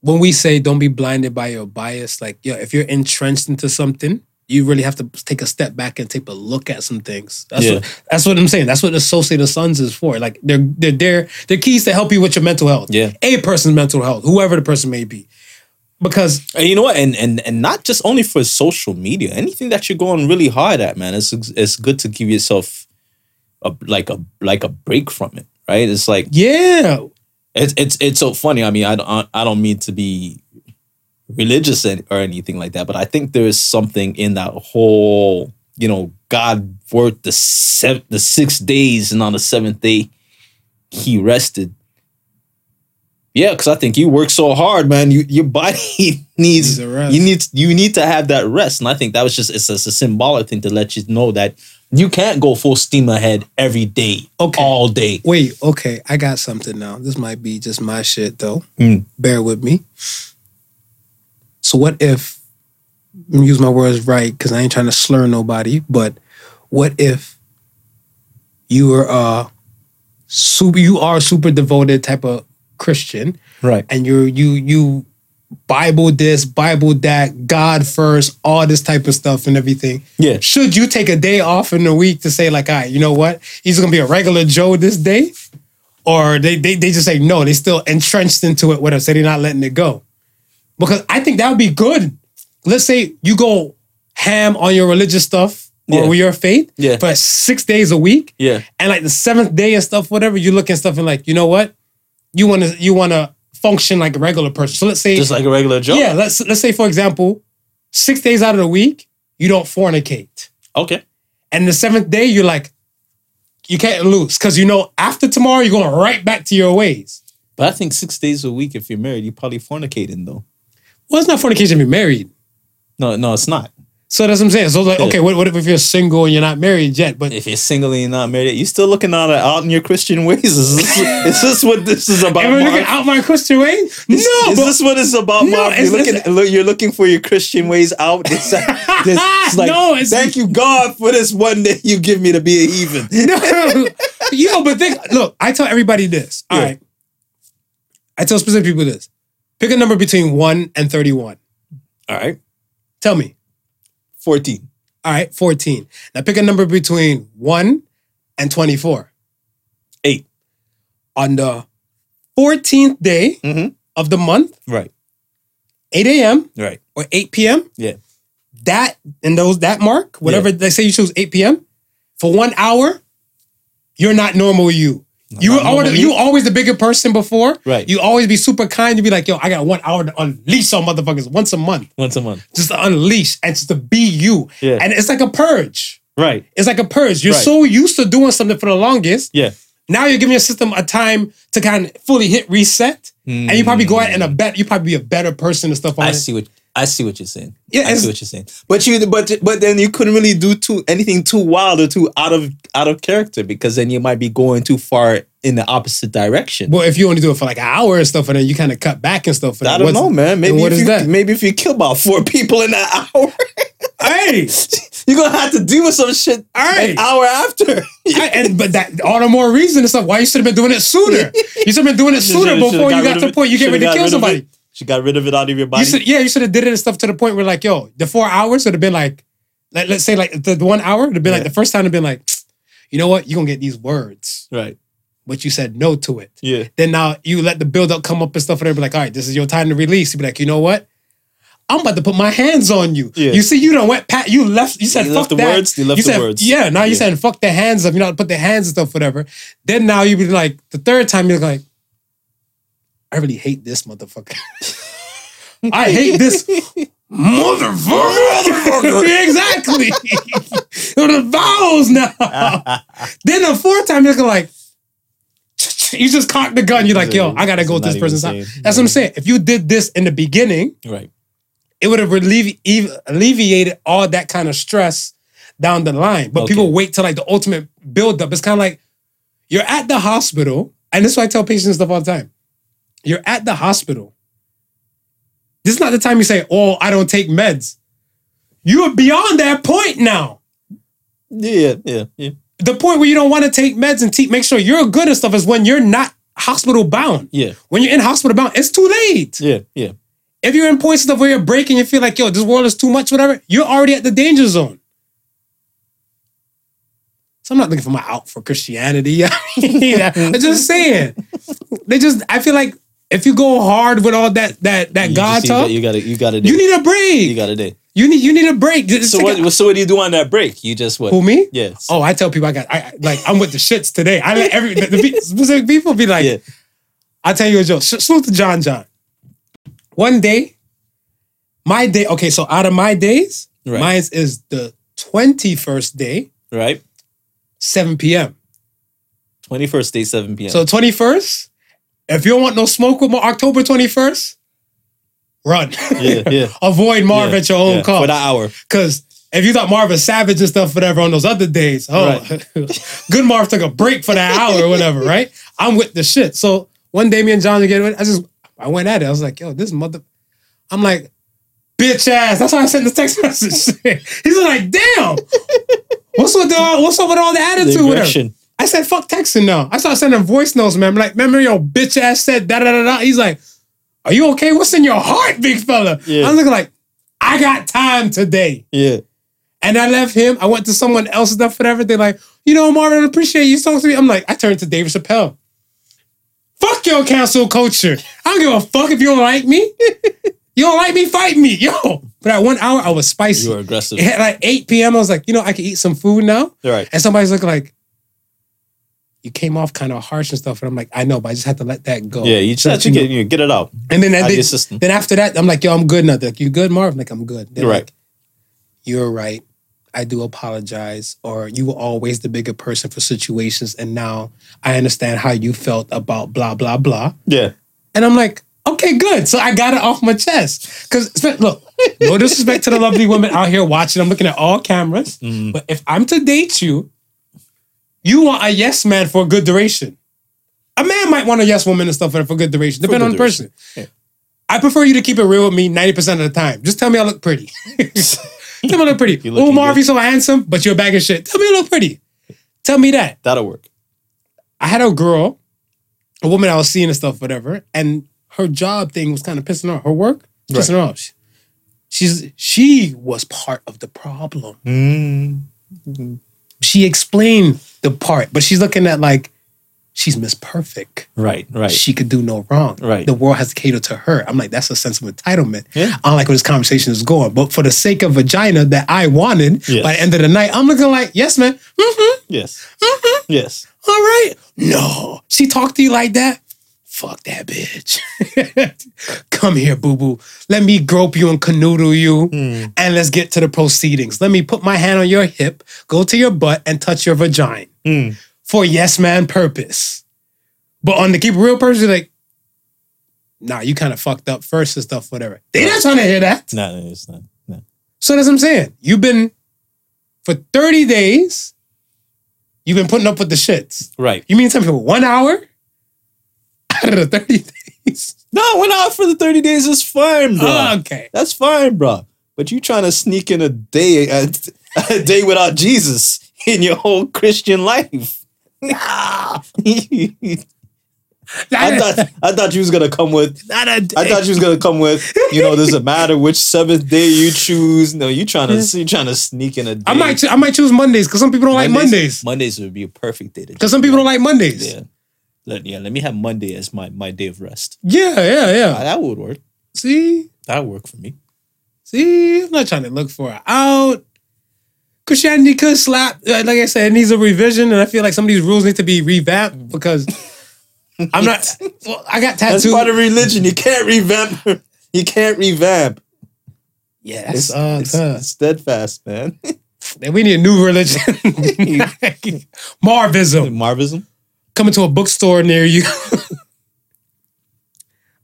when we say don't be blinded by your bias, like, yo, if you're entrenched into something, you really have to take a step back and take a look at some things. That's Yeah. what that's what I'm saying. That's what Associated Sons is for. Like they're they're there, they're keys to help you with your mental health. Yeah. A person's mental health, whoever the person may be. Because and you know what, and and and not just only for social media, anything that you're going really hard at, man, it's it's good to give yourself a like a like a break from it, right? It's like yeah, it's it's it's so funny. I mean, I don't I don't mean to be religious or anything like that, but I think there is something in that whole, you know, God worked the seven, the six days, and on the seventh day, He rested. Yeah, because I think you work so hard, man. You your body needs you need you need to have that rest, and I think that was just it's, just a symbolic thing to let you know that you can't go full steam ahead every day, Okay. all day. Wait, okay, I got something now. This might be just my shit though. Mm. Bear with me. So what if use my words right because I ain't trying to slur nobody, but what if you were uh super you are a super devoted type of Christian Right. and you're you you Bible this, Bible that, God first, all this type of stuff and everything. Yeah. Should you take a day off in the week to say, like, all right, you know what? He's gonna be a regular Joe this day? Or they they, they just say no, they still entrenched into it us, so they're not letting it go. Because I think that would be good. Let's say you go ham on your religious stuff or Yeah. with your faith Yeah. for six days a week. Yeah. And like the seventh day and stuff, whatever, you look and stuff and like, you know what? You wanna you wanna function like a regular person. So let's say Just like a regular job. yeah, let's let's say for example, six days out of the week, you don't fornicate. Okay. And the seventh day, you're like, you can't lose. Cause you know after tomorrow, you're going right back to your ways. But I think six days a week, if you're married, you're probably fornicating though. Well, it's not fornication to be married. No, no, it's not. So that's what I'm saying. So like, Yeah. okay, what, what if you're single and you're not married yet? But If you're single and you're not married, you're still looking out out in your Christian ways. Is this, is this what this is about? am I looking out my Christian way? Is, no, is but this what it's about, No, Mark? You're looking, look, you're looking for your Christian ways out. It's, like- this- it's like, No, it's- thank you, God, for this one day you give me to be a heathen. no. you know, but think, look, I tell everybody this. All Yeah. right. I tell specific people this. Pick a number between one and 31. All right, Tell me. 14. All right, 14. Now pick a number between 1 and 24. Eight. On the 14th day Mhm. of the month, Right, 8 a.m. right. or 8 p.m., Yeah. that and those that mark, whatever they say you choose 8 p.m. for one hour, you're not normal you. You were always, you? always the bigger person before. Right. You always be super kind. You be like, yo, I got one hour to unleash on motherfuckers once a month. Once a month. Just to unleash and just to be you. Yeah. And it's like a purge. Right. It's like a purge. You're Right. so used to doing something for the longest. Yeah. Now you're giving your system a time to kind of fully hit reset. Hmm. And you probably go out and a bet you probably be a better person and stuff on I it. see what I see what you're saying. Yeah, I see what you're saying. But you but but then you couldn't really do too anything too wild or too out of out of character because then you might be going too far in the opposite direction. Well, if you only do it for like an hour and stuff, and then you kind of cut back and stuff. I don't know, man. Maybe what if is you, that? Maybe if you kill about four people in that hour, Hey, you're gonna have to deal with some shit all right. an hour after. I- and but that all the more reason and stuff why you should have been doing it sooner. You should have been doing it sooner before you got got to the point you get ready to kill somebody. She got rid of it out of your body. You should, yeah, you should have did it and stuff to the point where like, yo, the four hours would have been like, like let's say like the, the one hour would have been like the first time would have been like, you know what, you're gonna get these words, right. but you said no to it. Yeah. Then now you let the build up come up and stuff, and they'll be like, all right, this is your time to release. You be like, you know what? I'm about to put my hands on you. Yeah. You see, you don't went pat. You left. You said You fuck the that. words, you left the said, words. Yeah. Now you Yeah. said fuck the hands up. You know, put the hands and stuff, whatever. Then now you be like the third time you're like, I really hate this motherfucker. I hate this motherfucker. exactly. the vowels now. then the fourth time you're like, you just cock the gun. You're like, yo, I gotta go to not this person's house. same. That's what I'm saying. If you did this in the beginning, Right. it would have ev- alleviated all that kind of stress down the line. But Okay. people wait till like the ultimate buildup. It's kind of like you're at the hospital, and this is why I tell patients stuff all the time. You're at the hospital. This is not the time you say, "Oh, I don't take meds." You are beyond that point now. Yeah. Yeah. Yeah. The point where you don't want to take meds and te- make sure you're good and stuff is when you're not hospital bound. Yeah. When you're in hospital bound, it's too late. Yeah. Yeah. If you're in points stuff where you're breaking, you feel like, yo, this world is too much, whatever, you're already at the danger zone. So I'm not looking for my out for Christianity. I'm just saying. They just, I feel like if you go hard with all that that that You God talk, You got to. You got to. you need a break. You got a day. You need you need a break. Just So a- what? So what do you do on that break? You just what? who me? Yes. Oh, I tell people I got I I- like I'm with the shits today. I let every the, the pe- specific people be like, Yeah. I'll tell you a joke. Salute to John John. One day, my day, okay, so out of my days, Right. mine is the 21st day, Right. 7 p.m. Twenty first day, seven p.m. So 21st, if you don't want no smoke with October 21st, run. Yeah, yeah. Avoid Marv Yeah, at your own yeah, cost. for that hour. Because if you thought Marv was savage and stuff, whatever, on those other days, oh, good Marv took a break for that hour or whatever, right? I'm with the shit. So one day, me and John get I just I went at it. I was like, yo, this mother. I'm like, bitch ass. That's why I sent the text message. He's like, damn. What's with the, what's up with all the The attitude? whatever? I said, fuck texting now. I started sending voice notes, man. Like, remember your bitch ass said da da da da. He's like, are you okay? What's in your heart, big fella? Yeah. I'm looking like, I got time today. Yeah. And I left him. I went to someone else and stuff, whatever. They're like, you know, Marvin, I appreciate you talking to me. I'm like, I turned to David Chappelle. Fuck your cancel culture. I don't give a fuck if you don't like me. you don't like me, fight me. Yo. But at one hour, I was spicy. You were aggressive. At like 8 p.m., I was like, you know, I can eat some food now. Right. And somebody's looking like, you came off kind of harsh and stuff. And I'm like, I know, but I just had to let that go. Yeah, you just So have to you get, you get it out. And then, out then, your system. then after that, I'm like, yo, I'm good now. They're like, you good, Marv? I'm like, I'm good. They're Right. like, you're right. I do apologize. Or you were always the bigger person for situations. And now I understand how you felt about blah, blah, blah. Yeah. And I'm like, okay, good. So I got it off my chest. Because look, no disrespect to the lovely women out here watching. I'm looking at all cameras. Mm. But if I'm to date you, you want a yes man for a good duration. A man might want a yes woman and stuff for a good duration, depending on the duration. person. I prefer you to keep it real with me 90% of the time. Just tell me I look pretty. tell me I look pretty. You Oh, Marv, you're so handsome, but you're a bag of shit. Tell me I look pretty. Tell me that. That'll work. I had a girl, a woman I was seeing and stuff, whatever, and her job thing was kind of pissing her off. Her work pissing her off. She- She's she was part of the problem. Mm. She explained the part, but she's looking at like she's Miss Perfect. Right, right. She could do no wrong. Right. The world has to cater to her. I'm like, that's a sense of entitlement. Yeah. I don't like where this conversation is going. But for the sake of vagina that I wanted, Yes. by the end of the night, I'm looking like, yes, man. Mm-hmm. yes. Mhm. Yes. All right. No. She talked to you like that? Fuck that bitch. Come here, boo boo. Let me grope you and canoodle you, and let's get to the proceedings. Let me put my hand on your hip, go to your butt, and touch your vagina Mm. for yes man purpose. But on the keep it real person, you're like, nah, you kind of fucked up first and stuff, whatever. They not trying to hear that. No, no, it's not. No. So that's what I'm saying. You've been for 30 days, you've been putting up with the shits. Right. You mean something for one hour out of the 30 days? No, went out for the 30 days is fine, bro. Oh, okay. That's fine, bro. But you trying to sneak in a day a, a day without Jesus in your whole Christian life. I thought I thought you was gonna come with Not a day. I thought you was gonna come with, you know, does it matter which seventh day you choose? No, you trying to you trying to sneak in a day. I might I might choose Mondays because some people don't like Mondays. Mondays would be a perfect day to Because some people don't like Mondays. Yeah. Let, yeah, let me have Monday as my, my day of rest. Yeah, yeah, yeah. Ah, that would work. See, That would work for me. see, I'm not trying to look for it out. Christianity could slap. uh, Like I said, it needs a revision, and I feel like some of these rules need to be revamped because I'm not. Well, I got That's tattooed. part of religion. You can't revamp. You can't revamp. yeah, It's, sucks. it's- huh? it's steadfast, man. Man, we need a new religion. Marvism. Marvism. Coming to a bookstore near you.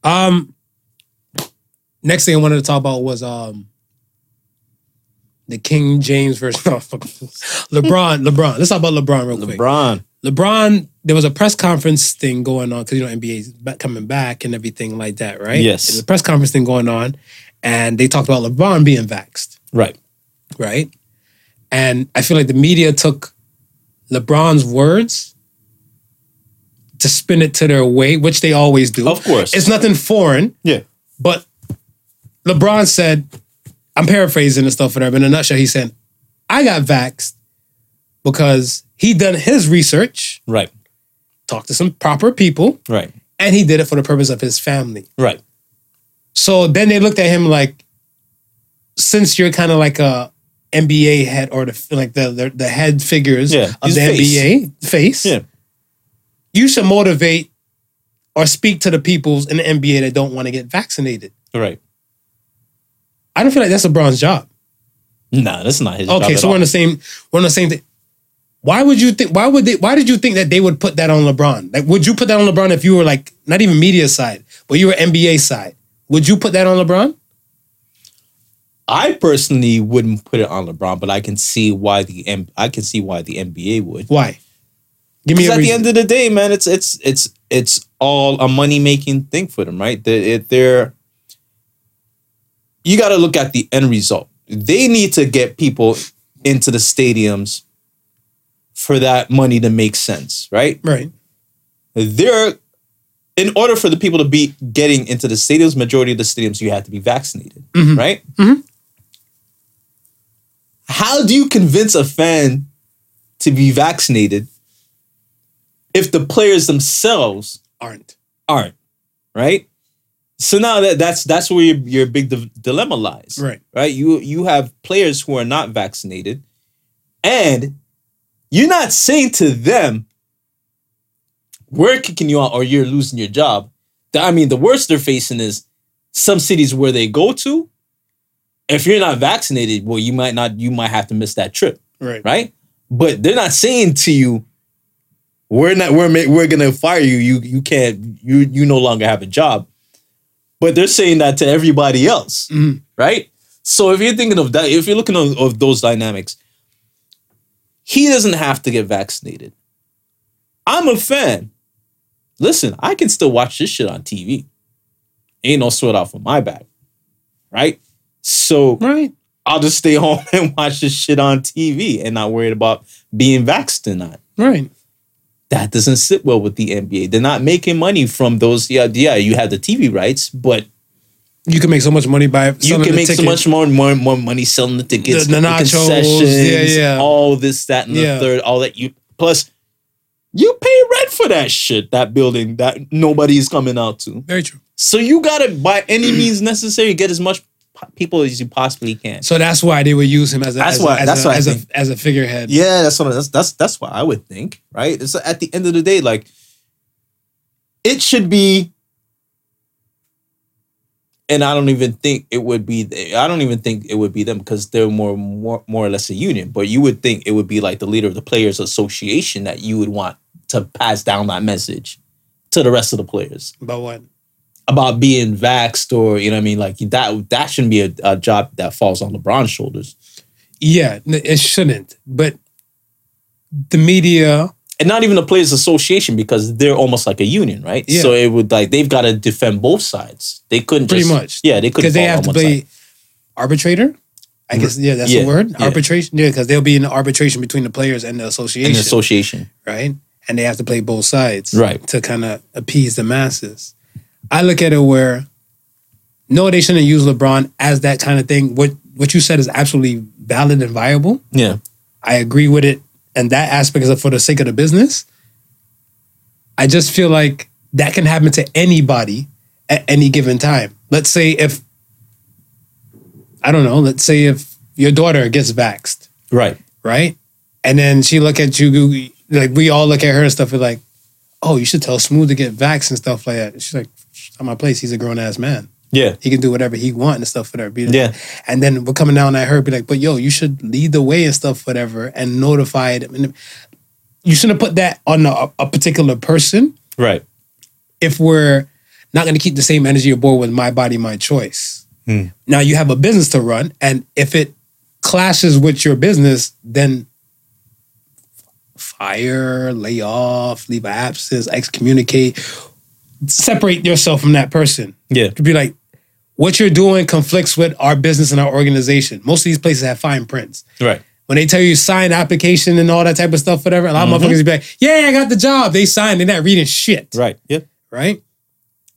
um, next thing I wanted to talk about was um the King James version. Oh, of LeBron. LeBron. Let's talk about LeBron real quick. LeBron. LeBron. There was a press conference thing going on because you know NBA's coming back and everything like that, right? Yes. There's a press conference thing going on, and they talked about LeBron being vaxxed. Right. right? And I feel like the media took LeBron's words to spin it to their way, which they always do. Of course. It's nothing foreign, Yeah. but LeBron said, I'm paraphrasing and stuff, whatever. In a nutshell, he said, I got vaxxed because he done his research, Right. talked to some proper people, Right. and he did it for the purpose of his family. Right. So then they looked at him like, since you're kind of like a NBA head or the like the the, the head figures Yeah, of he's the face. NBA face, Yeah. you should motivate or speak to the peoples in the NBA that don't want to get vaccinated. Right. I don't feel like that's LeBron's job. No, that's not his job. Okay, so we're all. on the same we're on the same thing. Why would you think? Why would they? Why did you think that they would put that on LeBron? Like, would you put that on LeBron if you were like not even media side, but you were NBA side? Would you put that on LeBron? I personally wouldn't put it on LeBron, but I can see why the M- I can see why the NBA would. Why? Give me at the end of the day, man, it's it's it's it's all a money making thing for them, right? They, it, they're you got to look at the end result. They need to get people into the stadiums for that money to make sense, right? right. They're in order for the people to be getting into the stadiums, majority of the stadiums you have to be vaccinated, right? Mhm. How do you convince a fan to be vaccinated if the players themselves Aren't. aren't, right? So now that that's that's where your, your big di- dilemma lies, Right. Right? You you have players who are not vaccinated, and you're not saying to them, "We're kicking you out or you're losing your job." I mean, the worst they're facing is some cities where they go to. If you're not vaccinated, well, you might not. You might have to miss that trip Right. right? But they're not saying to you, "We're not. We're we're gonna fire you. You you can't. You you no longer have a job." But they're saying that to everybody else, Mhm. right? So if you're thinking of that, if you're looking of, of those dynamics, he doesn't have to get vaccinated. I'm a fan. Listen, I can still watch this shit on TV. Ain't no sweat off of my back, right? So Right. I'll just stay home and watch this shit on TV and not worried about being vaxxed or not. Right. That doesn't sit well with the NBA. They're not making money from those. Yeah, yeah, you have the TV rights, but You can make so much money by you can the make so much more, more, more money selling the tickets, The- the nachos, concessions, yeah, yeah. all this, that, and the Yeah. third. All that you plus, you pay rent for that shit, that building that nobody's coming out to. Very true. So you gotta, by any means necessary, get as much people as you possibly can. So that's why they would use him as a That's as a- why- as that's a, why I as, a, as a figurehead. Yeah, that's what that's that's that's what I would think, right? It's at the end of the day, like it should be, and I don't even think it would be. I don't even think it would be them because they're more more more or less a union. But you would think it would be like the leader of the players' association that you would want to pass down that message to the rest of the players But what? About being vaxxed or you know what I mean. Like that that shouldn't be a, a job that falls on LeBron's shoulders. Yeah, it shouldn't. But the media, and not even the players association because they're almost like a union, right? Yeah. So it would like they've got to defend both sides. They couldn't pretty just, much. yeah, they couldn't because they have to side. arbitrator. I guess yeah, that's Yeah, the word. yeah. Arbitration. Yeah, because they'll be in the arbitration between the players and the association, the association. right? And they have to play both sides, Right. to kind of appease the masses. I look at it where no, they shouldn't use LeBron as that kind of thing. What what you said is absolutely valid and viable. Yeah, I agree with it, and that aspect is for the sake of the business. I just feel like that can happen to anybody at any given time. Let's say if I don't know, let's say if your daughter gets vaxxed, right. right? And then she look at you like we all look at her and stuff and like, oh, you should tell Smooth to get vaxxed and stuff like that. She's like, on my place, he's a grown ass man. Yeah, He can do whatever he want and stuff, whatever. Be- Yeah. And then we're coming down at her, be like, but yo, you should lead the way and stuff, whatever, and notify them. And you shouldn't put that on a, a particular person right. if we're not going to keep the same energy aboard with my body, my choice. Hmm. Now you have a business to run, and if it clashes with your business, then fire, lay off, leave absence, excommunicate, separate yourself from that person Yeah, to be like, what you're doing conflicts with our business and our organization. Most of these places have fine prints. right. When they tell you sign application and all that type of stuff, whatever, a lot of mm-hmm. motherfuckers be like, yeah, I got the job. They signed, they're not reading shit. Right. Yeah. Right?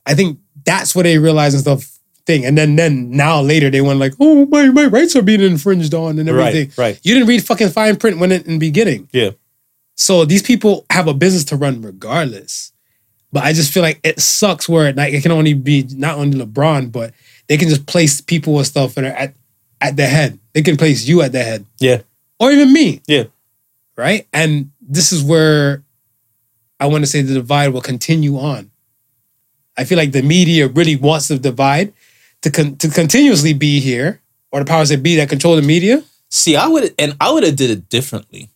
I think that's what they realize and stuff thing. And then then now later they went like, oh, my, my rights are being infringed on and Right, everything. right. You didn't read fucking fine print when it in the beginning. Yeah. So these people have a business to run regardless. But I just feel like it sucks where like it can only be not only LeBron, but they can just place people and stuff that are at at the head. They can place you at the head. Yeah. Or even me. Yeah. Right? And this is where I want to say the divide will continue on. I feel like the media really wants the divide to con- to continuously be here, or the powers that be that control the media. See, I would and I would have did it differently.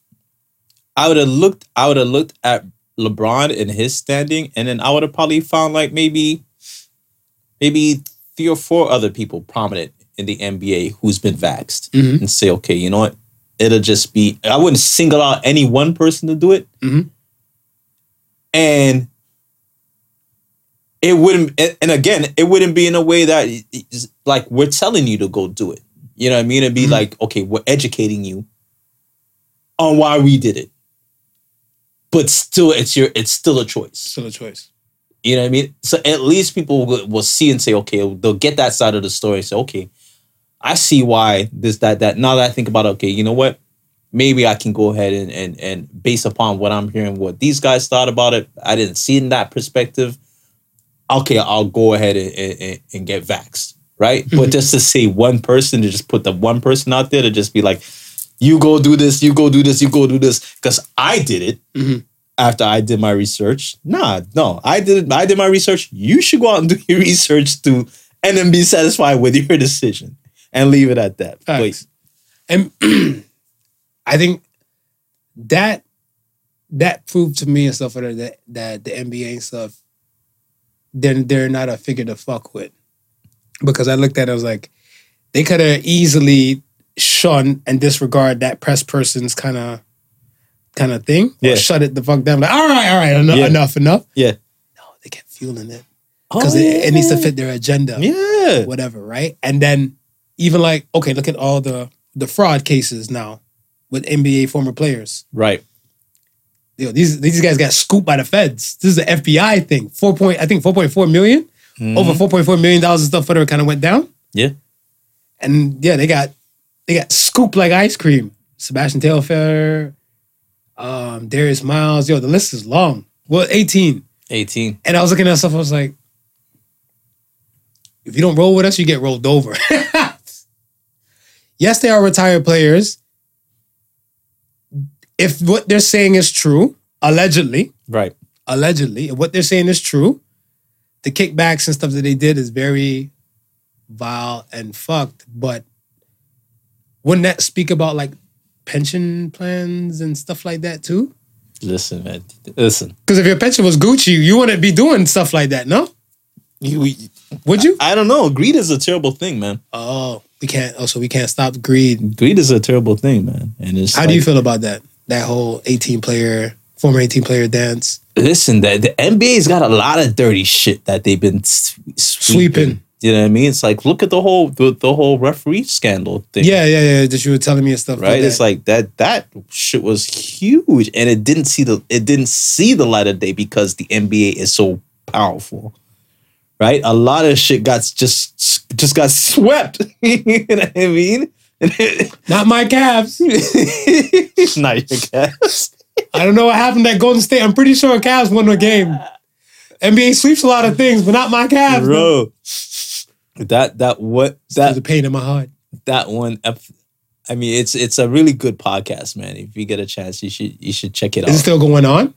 I would have looked. I would have looked at LeBron and his standing, and then I would have probably found like maybe, maybe three or four other people prominent in the NBA who's been vaxxed, Mhm. and say, okay, you know what? It'll just be. I wouldn't single out any one person to do it, Mhm. and it wouldn't. and- again, it wouldn't be in a way that like we're telling you to go do it. You know what I mean? It'd be Mhm. like, okay, we're educating you on why we did it. But still, it's your it's still a choice. Still a choice. You know what I mean? So at least people will, will see and say, okay, they'll get that side of the story and say, okay, I see why this, that, that. Now that I think about it, okay, you know what? Maybe I can go ahead and and and based upon what I'm hearing, what these guys thought about it, I didn't see it in that perspective. Okay, I'll go ahead and, and, and get vaxxed, right? But Mhm. just to say one person to just put the one person out there to just be like, you go do this, you go do this, you go do this, because I did it Mhm. after I did my research. Nah, no, I did I did my research. You should go out and do your research too, and then be satisfied with your decision and leave it at that. Facts. And I think that that proved to me and stuff like that that the NBA and stuff, then they're not a figure to fuck with. Because I looked at it, I was like, they could have easily shun and disregard that press person's kind of kind of thing. Yeah. Or shut it the fuck down. Like, all right, all right, enough, Yeah. enough, enough. Yeah. No, they kept fueling it. Because Oh, it, it needs to fit their agenda Yeah. whatever, right? And then even like, okay, look at all the the fraud cases now with NBA former players. Right. You know, these these guys got scooped by the feds. This is an FBI thing. Four point, I think four point four million, mm-hmm. over four point four million dollars of stuff whatever kind of went down. Yeah. And yeah, they got they got scooped like ice cream. Sebastian Telfair, um, Darius Miles. Yo, the list is long. Well, 18. 18. And I was looking at stuff, I was like, if you don't roll with us, you get rolled over. yes, they are retired players. If what they're saying is true, allegedly, Right. allegedly, if what they're saying is true, the kickbacks and stuff that they did is very vile and fucked. But wouldn't that speak about like pension plans and stuff like that too? Listen, man. Listen. Because if your pension was Gucci, you wouldn't be doing stuff like that, no? You, we- Would you? I don't know. Greed is a terrible thing, man. Oh, we can't. Oh, so we can't stop greed. Greed is a terrible thing, man. And it's How do you feel about that? That whole eighteen player, former eighteen player dance. listen, the, the NBA's got a lot of dirty shit that they've been sweeping. Sweeping. You know what I mean? It's like look at the whole the, the whole referee scandal thing. Yeah, yeah, yeah. That you were telling me and stuff. Right? Like It's like that that shit was huge and it didn't see the it didn't see the light of day because the NBA is so powerful. Right? A lot of shit got just just got swept. you know what I mean? not my Cavs. Not your Cavs. I don't know what happened at Golden State. I'm pretty sure Cavs won the game. NBA sweeps a lot of things, but not my Cavs. Bro. That that what that a pain in my heart. that one I mean it's it's a really good podcast, man. If you get a chance, you should you should check it Is out. Is it still going on?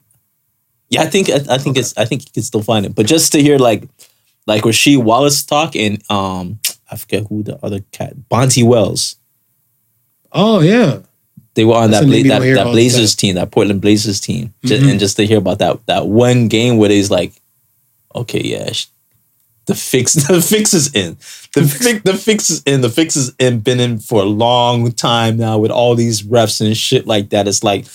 yeah, I think I, I think it's I think you can still find it. But just to hear like like Rasheed Wallace talk and um I forget who the other cat Bonzi Wells. Oh yeah. They were on That's that Bla- that, that Blazers team, that Portland Blazers team, Ju- Mhm. and just to hear about that that one game where he's like, okay, yeah, the fix the fix is in, the fix the fix is in, the fix is in, been in for a long time now with all these refs and shit like that. It's like,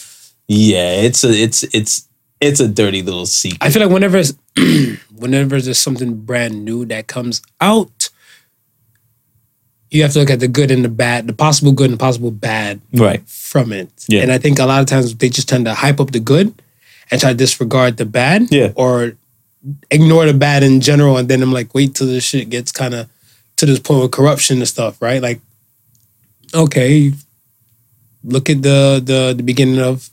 yeah, it's a it's it's it's a dirty little secret. I feel like whenever whenever there's something brand new that comes out, you have to look at the good and the bad, the possible good and the possible bad right. from it. Yeah. And I think a lot of times they just tend to hype up the good and try to disregard the bad. Yeah. Or ignore the bad in general. And then I'm like, wait till this shit gets kind of to this point with corruption and stuff, right? Like, okay, look at the the the beginning of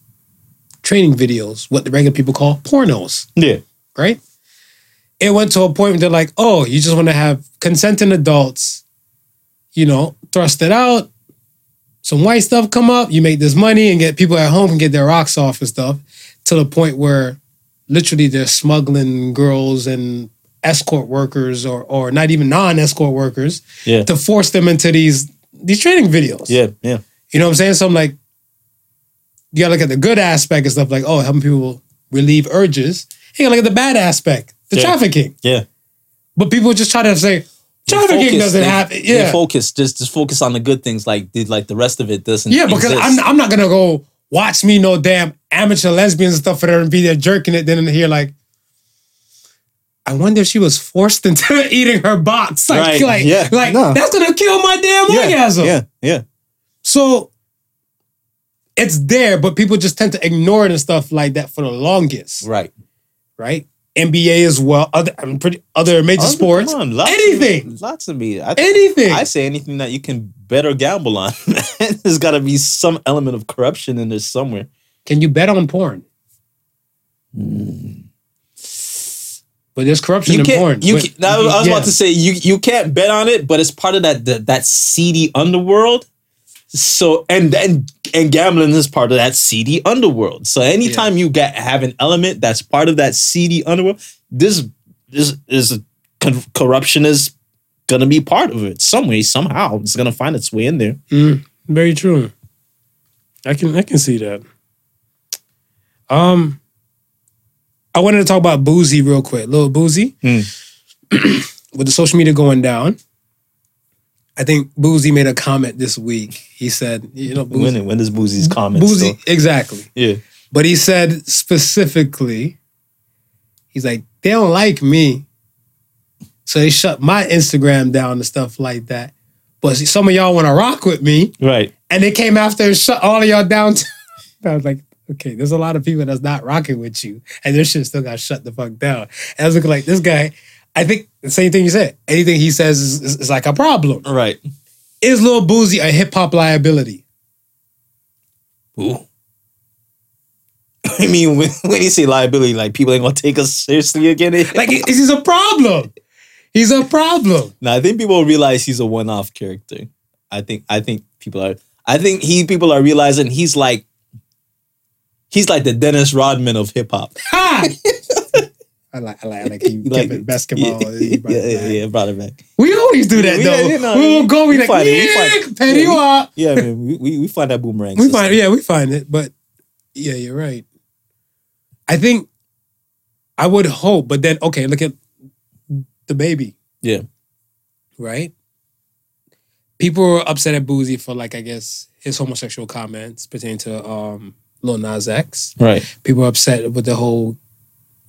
training videos, what the regular people call pornos Yeah. right? It went to a point where they're like, oh, you just want to have consenting adults, you know, thrust it out. Some white stuff come up, you make this money and get people at home and get their rocks off and stuff to the point where literally they're smuggling girls and escort workers or or not even non-escort workers Yeah. to force them into these these training videos. Yeah. Yeah. You know what I'm saying? So I'm like, you gotta look at the good aspect and stuff like, oh, helping people relieve urges. You gotta look at the bad aspect, the Yeah. trafficking. Yeah. But people just try to say trafficking doesn't they- happen. Yeah, focus. Just just focus on the good things. Like did like the rest of it doesn't. yeah, because exist. I'm I'm not gonna go watch me no damn amateur lesbians and stuff for there and be there jerking it. Then in here like. I wonder if she was forced into eating her box. Like, Right, like, yeah, like no. that's gonna kill my damn yeah, orgasm. Yeah, yeah. So it's there, but people just tend to ignore it and stuff like that for the longest, Right. right? NBA as well, other I'm pretty other major sports, on, lots of- anything, lots of me. I, anything. I say anything that you can bet or gamble on. there's got to be some element of corruption in there somewhere. Can you bet on porn? Hmm. But there's corruption You in porn. You but- I was yeah. about to say you you can't bet on it, but it's part of that that, that seedy underworld. So and and and gambling is part of that seedy underworld. So anytime you get have an element that's part of that seedy underworld, this this is con- corruption is gonna be part of it some way somehow. It's gonna find its way in there. Mm, very true. I can I can see that. Um, I wanted to talk about Boosie real quick. Little Boosie, Hmm. with the social media going down. I think Boosie made a comment this week. He said, "You know, Boosie, When when does Boosie's comment? Boosie so- exactly." yeah. But he said specifically, he's like, they don't like me. So they shut my Instagram down and stuff like that. But see, some of y'all want to rock with me. Right. And they came after and shut all of y'all down. too. I was like, okay, there's a lot of people that's not rocking with you. And their shit still got shut the fuck down. And I was looking like, this guy, I think the same thing you said. Anything he says is, is, is like a problem. Right. Is Lil Boosie a hip hop liability? Ooh. I mean, when, when you say liability, like people ain't gonna take us seriously again. Like, is he's a problem? He's a problem. No, I think people realize he's a one-off character. I think I think people are I think he people are realizing he's like he's like the Dennis Rodman of hip hop. Ha! I like, I like, I like he You kept it basketball. Yeah, he brought yeah, it yeah, back. yeah, brought it back. We always do that Yeah, though. you know, we will go. We we like, find it, we yeah, find- petty yeah, we- wop. Yeah, man, we, we, we find that boomerang. We system. find, yeah, we find it, but yeah, you're right. I think I would hope, but then okay, look at DaBaby, Yeah. right? People were upset at Boosie for like I guess his homosexual comments pertaining to um Lil Nas X. Right. People were upset with the whole,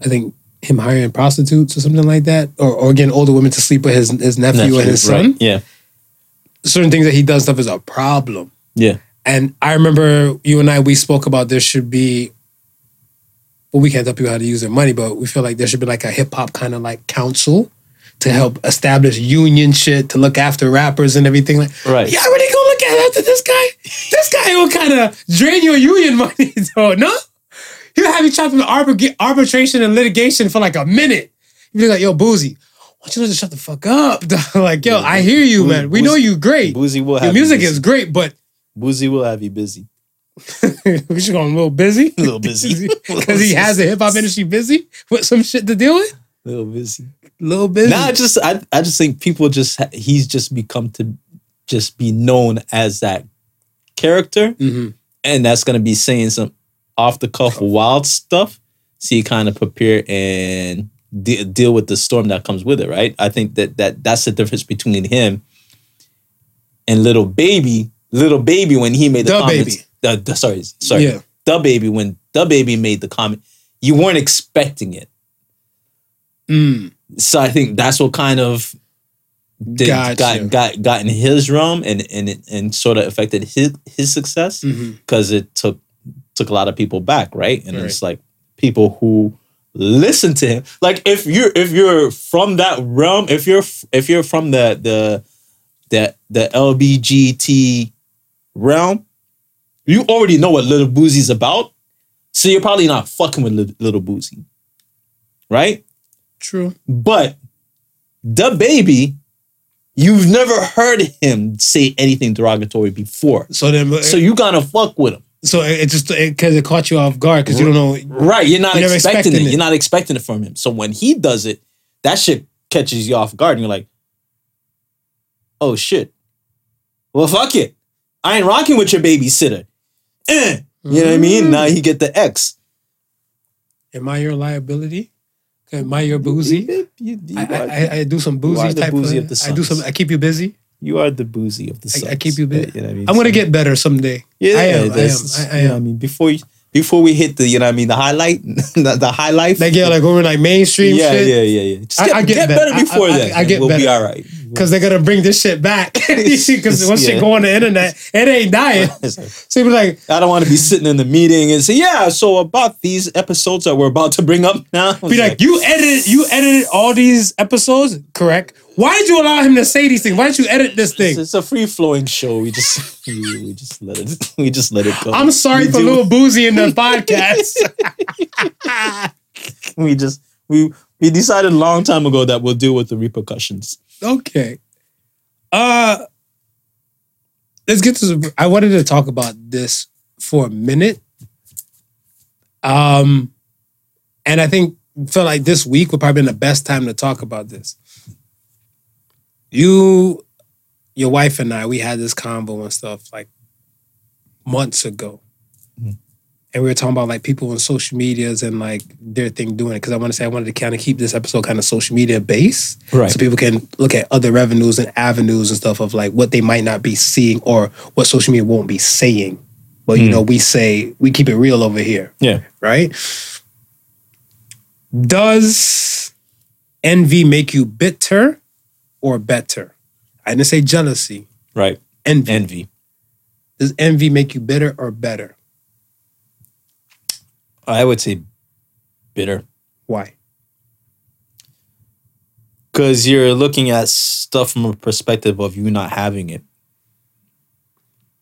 I think him hiring prostitutes or something like that, or or getting older women to sleep with his his nephew, and his son. Right. Yeah. Certain things that he does stuff is a problem. Yeah. And I remember you and I we spoke about there should be well, we can't tell people how to use their money, but we feel like there should be like a hip hop kind of like council to help establish union shit to look after rappers and everything. Like, Right. yeah, really go look at after this guy. This guy will kind of drain your union money, though. No, he'll have you trapped in arbit- arbitration and litigation for like a minute. You'll be like, yo, Boosie. Why don't you just shut the fuck up? dog?" like, yo, I hear you, Boosie- man. We know you great. Boosie will have Your you music is great, but Boosie will have you busy. we should go a little busy. A little busy. Because he has the hip hop industry busy with some shit to deal with. A little busy. Little busy. Nah, I just I, I just think people just he's just become to just be known as that character, Mhm. and that's gonna be saying some off the cuff wild stuff. So you kind of prepare and de- deal with the storm that comes with it, right? I think that that that's the difference between him and little baby. Little baby when he made the Da comments. Baby. The, the- sorry, sorry. Yeah. DaBaby when DaBaby made the comment, you weren't expecting it. Mm. So I think that's what kind of did, Gotcha. got got got in his realm and and and sort of affected his his success mm-hmm. because it took took a lot of people back, right? And Right. it's like people who listen to him. Like if you're if you're from that realm, if you're if you're from the the the the LBGT realm, you already know what Little Boosie's about. So you're probably not fucking with Lit- Little Boosie, right? True. But DaBaby, you've never heard him say anything derogatory before. So then, So you gotta fuck with him. so it it just because it, caught you off guard because you don't know. Right. You're not You're expecting, expecting it. it. You're not expecting it from him. So when he does it, that shit catches you off guard and you're like, oh shit. Well, fuck it. I ain't rocking with your babysitter. Eh. You know what I mean? Now you get the X. Am I your liability? Am I your boozy? You, you, you I, are, I, I do some boozy type boozy of, I do some. I keep you busy. you are the boozy of the I, Suns. I keep you busy. You know I mean? I'm gonna So- get better someday. Yeah, I am. I am. I, I you know what I mean, before you, before we hit the, you know what I mean, the highlight, the, the highlight. Like yeah, like over like mainstream yeah, shit. yeah, yeah, yeah. Just get, I get get better. better, before I- that. I get we'll be all right. Because they're gonna bring this shit back. Because once Yeah. you go on the internet, it ain't dying. So you be like, I don't want to be sitting in the meeting and say, yeah, so about these episodes that we're about to bring up now. be like, you edited, you edited all these episodes, correct? Why did you allow him to say these things? Why did you edit this thing? it's a free flowing show. We just we, we just let it we just let it go. I'm sorry we for do- Lil Boosie in the podcast. We just we we decided a long time ago that we'll deal with the repercussions. okay. Uh let's get to the I wanted to talk about this for a minute. Um and I think felt like this week would probably been the best time to talk about this. You your wife and I, we had this convo and stuff like months ago. And we were talking about like people on social medias and like their thing doing it. Cause I want to say I wanted to kind of keep this episode kind of social media based Right. so people can look at other revenues and avenues and stuff of like what they might not be seeing or what social media won't be saying. But you hmm. know, we say we keep it real over here, Yeah. right? Does envy make you bitter or better? I didn't say jealousy. Right. Envy. Envy. Does envy make you bitter or better? I would say bitter. Why? Because you're looking at stuff from a perspective of you not having it.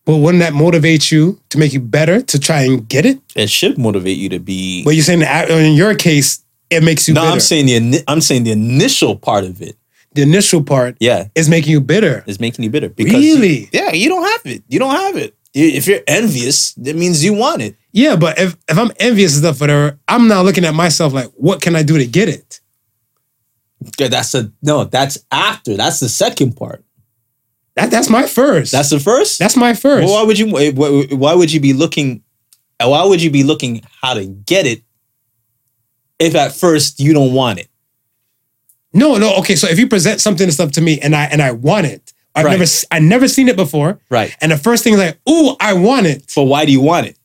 Well, wouldn't that motivate you to make you better to try and get it? It should motivate you to be. But you're saying that in your case, it makes you no, bitter. I'm saying the I'm saying the initial part of it. the initial part Yeah, is making you bitter. is making you bitter. Because Really? yeah, you don't have it. You don't have it. If you're envious, that means you want it. Yeah, but if, if I'm envious and stuff, whatever, I'm not looking at myself like, what can I do to get it? Yeah, that's a no. That's after. That's the second part. That that's my first. That's the first. that's my first. Well, why would you? Eh, why, why would you be looking? Eh, why would you be looking how to get it? If at first you don't want it, no, no. Okay, so if you present something and stuff to me and I and I want it, I've Right. never s- I never seen it before, right? and the first thing is like, ooh, I want it. But why do you want it?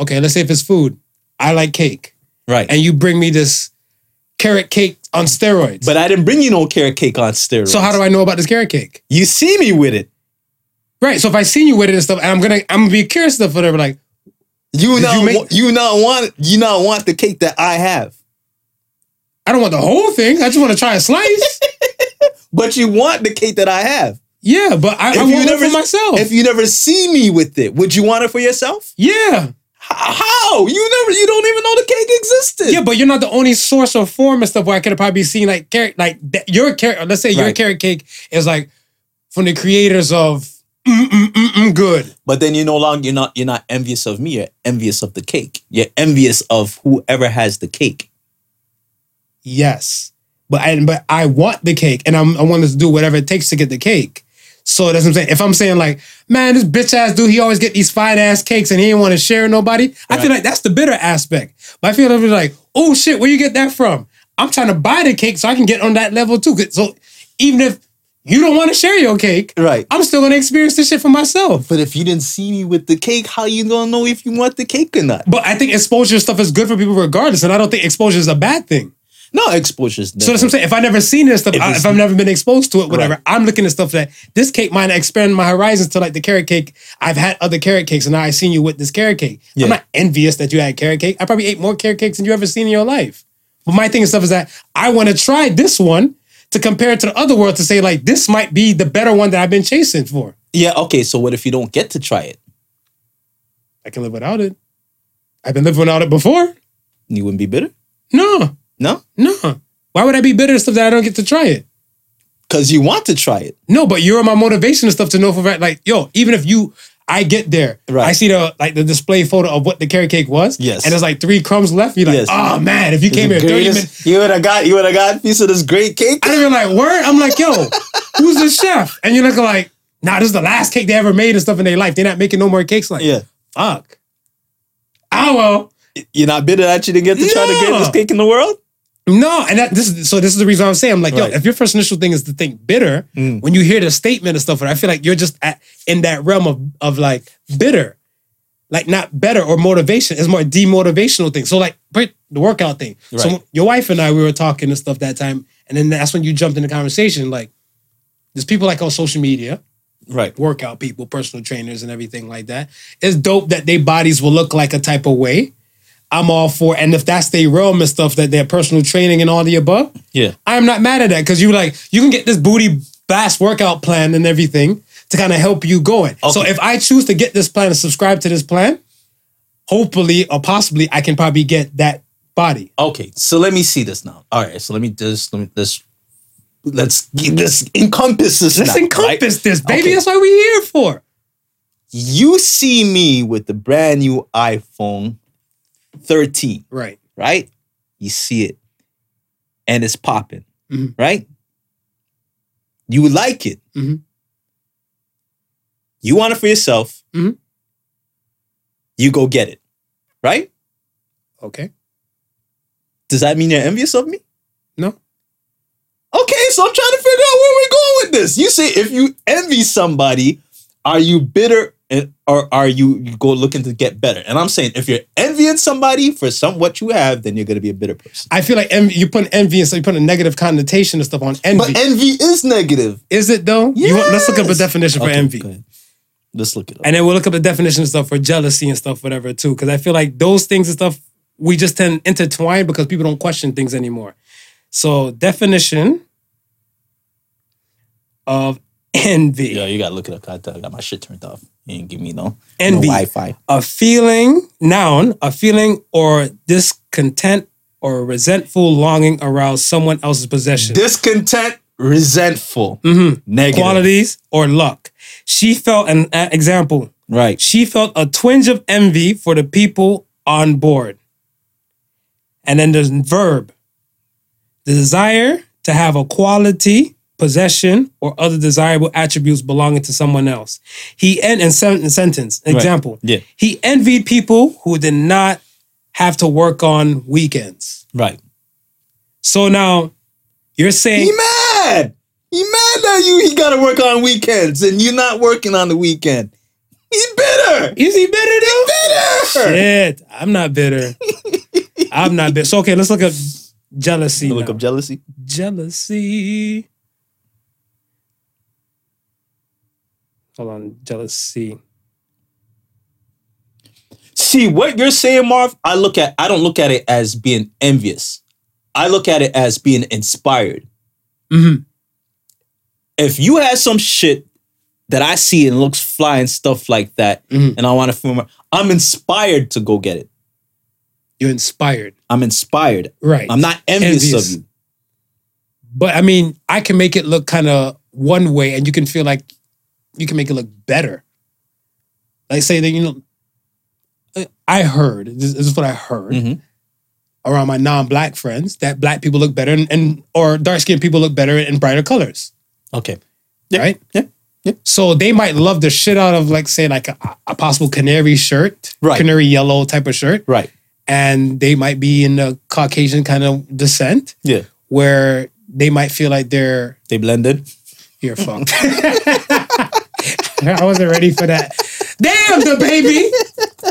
Okay, let's say if it's food, I like cake, Right. and you bring me this carrot cake on steroids. but I didn't bring you no carrot cake on steroids. so how do I know about this carrot cake? you see me with it? Right. So if I seen you with it and stuff, and I'm gonna I'm gonna be curious stuff, whatever. Like, You not you make- wa- you not want you not want the cake that I have, I don't want the whole thing. I just want to try a slice. but you want the cake that I have. yeah, but I, I want never- for myself. If you never see me with it, would you want it for yourself? yeah. How? You never you don't even know the cake existed. Yeah, but you're not the only source or form and stuff where I could have probably seen like carrot, like that, your carrot. Let's say your Right. carrot cake is like from the creators of mm, mm, mm, mm, good. But then you're no longer you're not you're not envious of me. You're envious of the cake. You're envious of whoever has the cake. Yes, but I but I want the cake, and I'm I want to do whatever it takes to get the cake. So that's what I'm saying. If I'm saying like, man, this bitch ass dude, he always get these fine ass cakes and he ain't want to share with nobody. I feel like that's the bitter aspect. But I feel like, like, oh shit, where you get that from? I'm trying to buy the cake so I can get on that level too. So even if you don't want to share your cake, Right. I'm still gonna experience this shit for myself. But if you didn't see me with the cake, how you gonna know if you want the cake or not? But I think exposure stuff is good for people regardless, and I don't think exposure is a bad thing. No exposure's So that's what I'm saying. If I've never seen this stuff, If I, if I've never been exposed to it, whatever, Right. I'm looking at stuff that this cake might expand my horizons to like the carrot cake. I've had other carrot cakes, and now I seen you with this carrot cake. Yeah. I'm not envious that you had carrot cake. I probably ate more carrot cakes than you ever seen in your life. But my thing and stuff is that I want to try this one to compare it to the other world to say like this might be the better one that I've been chasing for. Yeah, okay. So what if you don't get to try it? I can live without it. I've been living without it before. You wouldn't be bitter? No, No? no. Why would I be bitter and stuff that I don't get to try it? Because you want to try it. No, but you're my motivation and stuff to know for fact. Like, yo, even if you, I get there, Right. I see the like the display photo of what the carrot cake was. Yes. and there's like three crumbs left. You're like, Yes. oh man, if you came here The 30 greatest- minutes, You would have got you would have got a piece of this great cake. Have been like, word. I'm like, yo, who's the chef? And you're looking like, nah, this is the last cake they ever made and stuff in their life. They're not making no more cakes like. Yeah. fuck. Oh well. You're not bitter that you didn't get to try the No. greatest cake in the world? No, and that this is so this is the reason I'm saying I'm like, Right. yo, if your first initial thing is to think bitter, Mm. when you hear the statement and stuff, I feel like you're just at, in that realm of of like bitter. Like not better or motivation. It's more demotivational thing. So like but the workout thing. Right. So your wife and I, we were talking and stuff that time. And then that's when you jumped in the conversation. Like there's people like on social media, Right. workout people, personal trainers, and everything like that. It's dope that their bodies will look like a type of way. I'm all for, and if that's their realm and stuff, that their personal training and all the above, Yeah. I'm not mad at that because you like you can get this booty bass workout plan and everything to kind of help you going. So if I choose to get this plan and subscribe to this plan, hopefully or possibly I can probably get that body. Okay, so let me see this now. All right, so let me just let me this let's let's encompass this. Let's now, encompass right? this, baby. Okay. That's what we're here for. You see me with the brand new iPhone 13, Right. right? You see it, and it's popping, Mhm. right? You like it. Mhm. You want it for yourself. Mhm. You go get it, right? Okay. Does that mean you're envious of me? No. Okay, so I'm trying to figure out where we're going with this. You say if you envy somebody, are you bitter and or are you, you go looking to get better? And I'm saying if you're envying somebody for some what you have, then you're gonna be a bitter person. I feel like envy, you put envy and so you put a negative connotation and stuff on envy. But envy is negative. Is it though? You want, let's look up a Yes. definition for envy. Let's look it up. And then we'll look up the definition and stuff for jealousy and stuff, whatever, too. Because I feel like those things and stuff, we just tend intertwine because people don't question things anymore. So, definition of envy. yeah, you gotta look it up. I got my shit turned off. You didn't give me no, Envy. no Wi-Fi. A feeling, noun, a feeling or discontent or resentful longing around someone else's possession. Discontent, resentful, Mhm. negative. Qualities or luck. She felt an uh, example. Right. She felt a twinge of envy for the people on board. And then there's verb. The desire to have a quality, possession, or other desirable attributes belonging to someone else. He en- in, sen- sentence example. Yeah. He envied people who did not have to work on weekends. Right. So now you're saying He mad. He mad that you he gotta work on weekends and you're not working on the weekend. He bitter. is he bitter though? Bitter. Shit, I'm not bitter. I'm not bitter. So okay, let's look up jealousy. Look now. up jealousy. jealousy. Hold on, jealousy. See what you're saying, Marv. I look at. I don't look at it as being envious. I look at it as being inspired. Mhm. If you have some shit that I see and looks fly and stuff like that, Mhm. and I want to film, I'm inspired to go get it. You're inspired, I'm inspired. right? I'm not envious, Envious. of you. but I mean, I can make it look kind of one way, and you can feel like you can make it look better. Like say that you know, I heard this, this is what I heard Mhm. around my non-black friends that black people look better and, and or dark-skinned people look better in brighter colors. Okay. Yeah. right? Yeah. Yeah. So they might love the shit out of like say like a, a possible canary shirt, Right. canary yellow type of shirt, Right. and they might be in the Caucasian kind of descent Yeah. where they might feel like they're They blended. you're fucked. I wasn't ready for that. Damn the baby.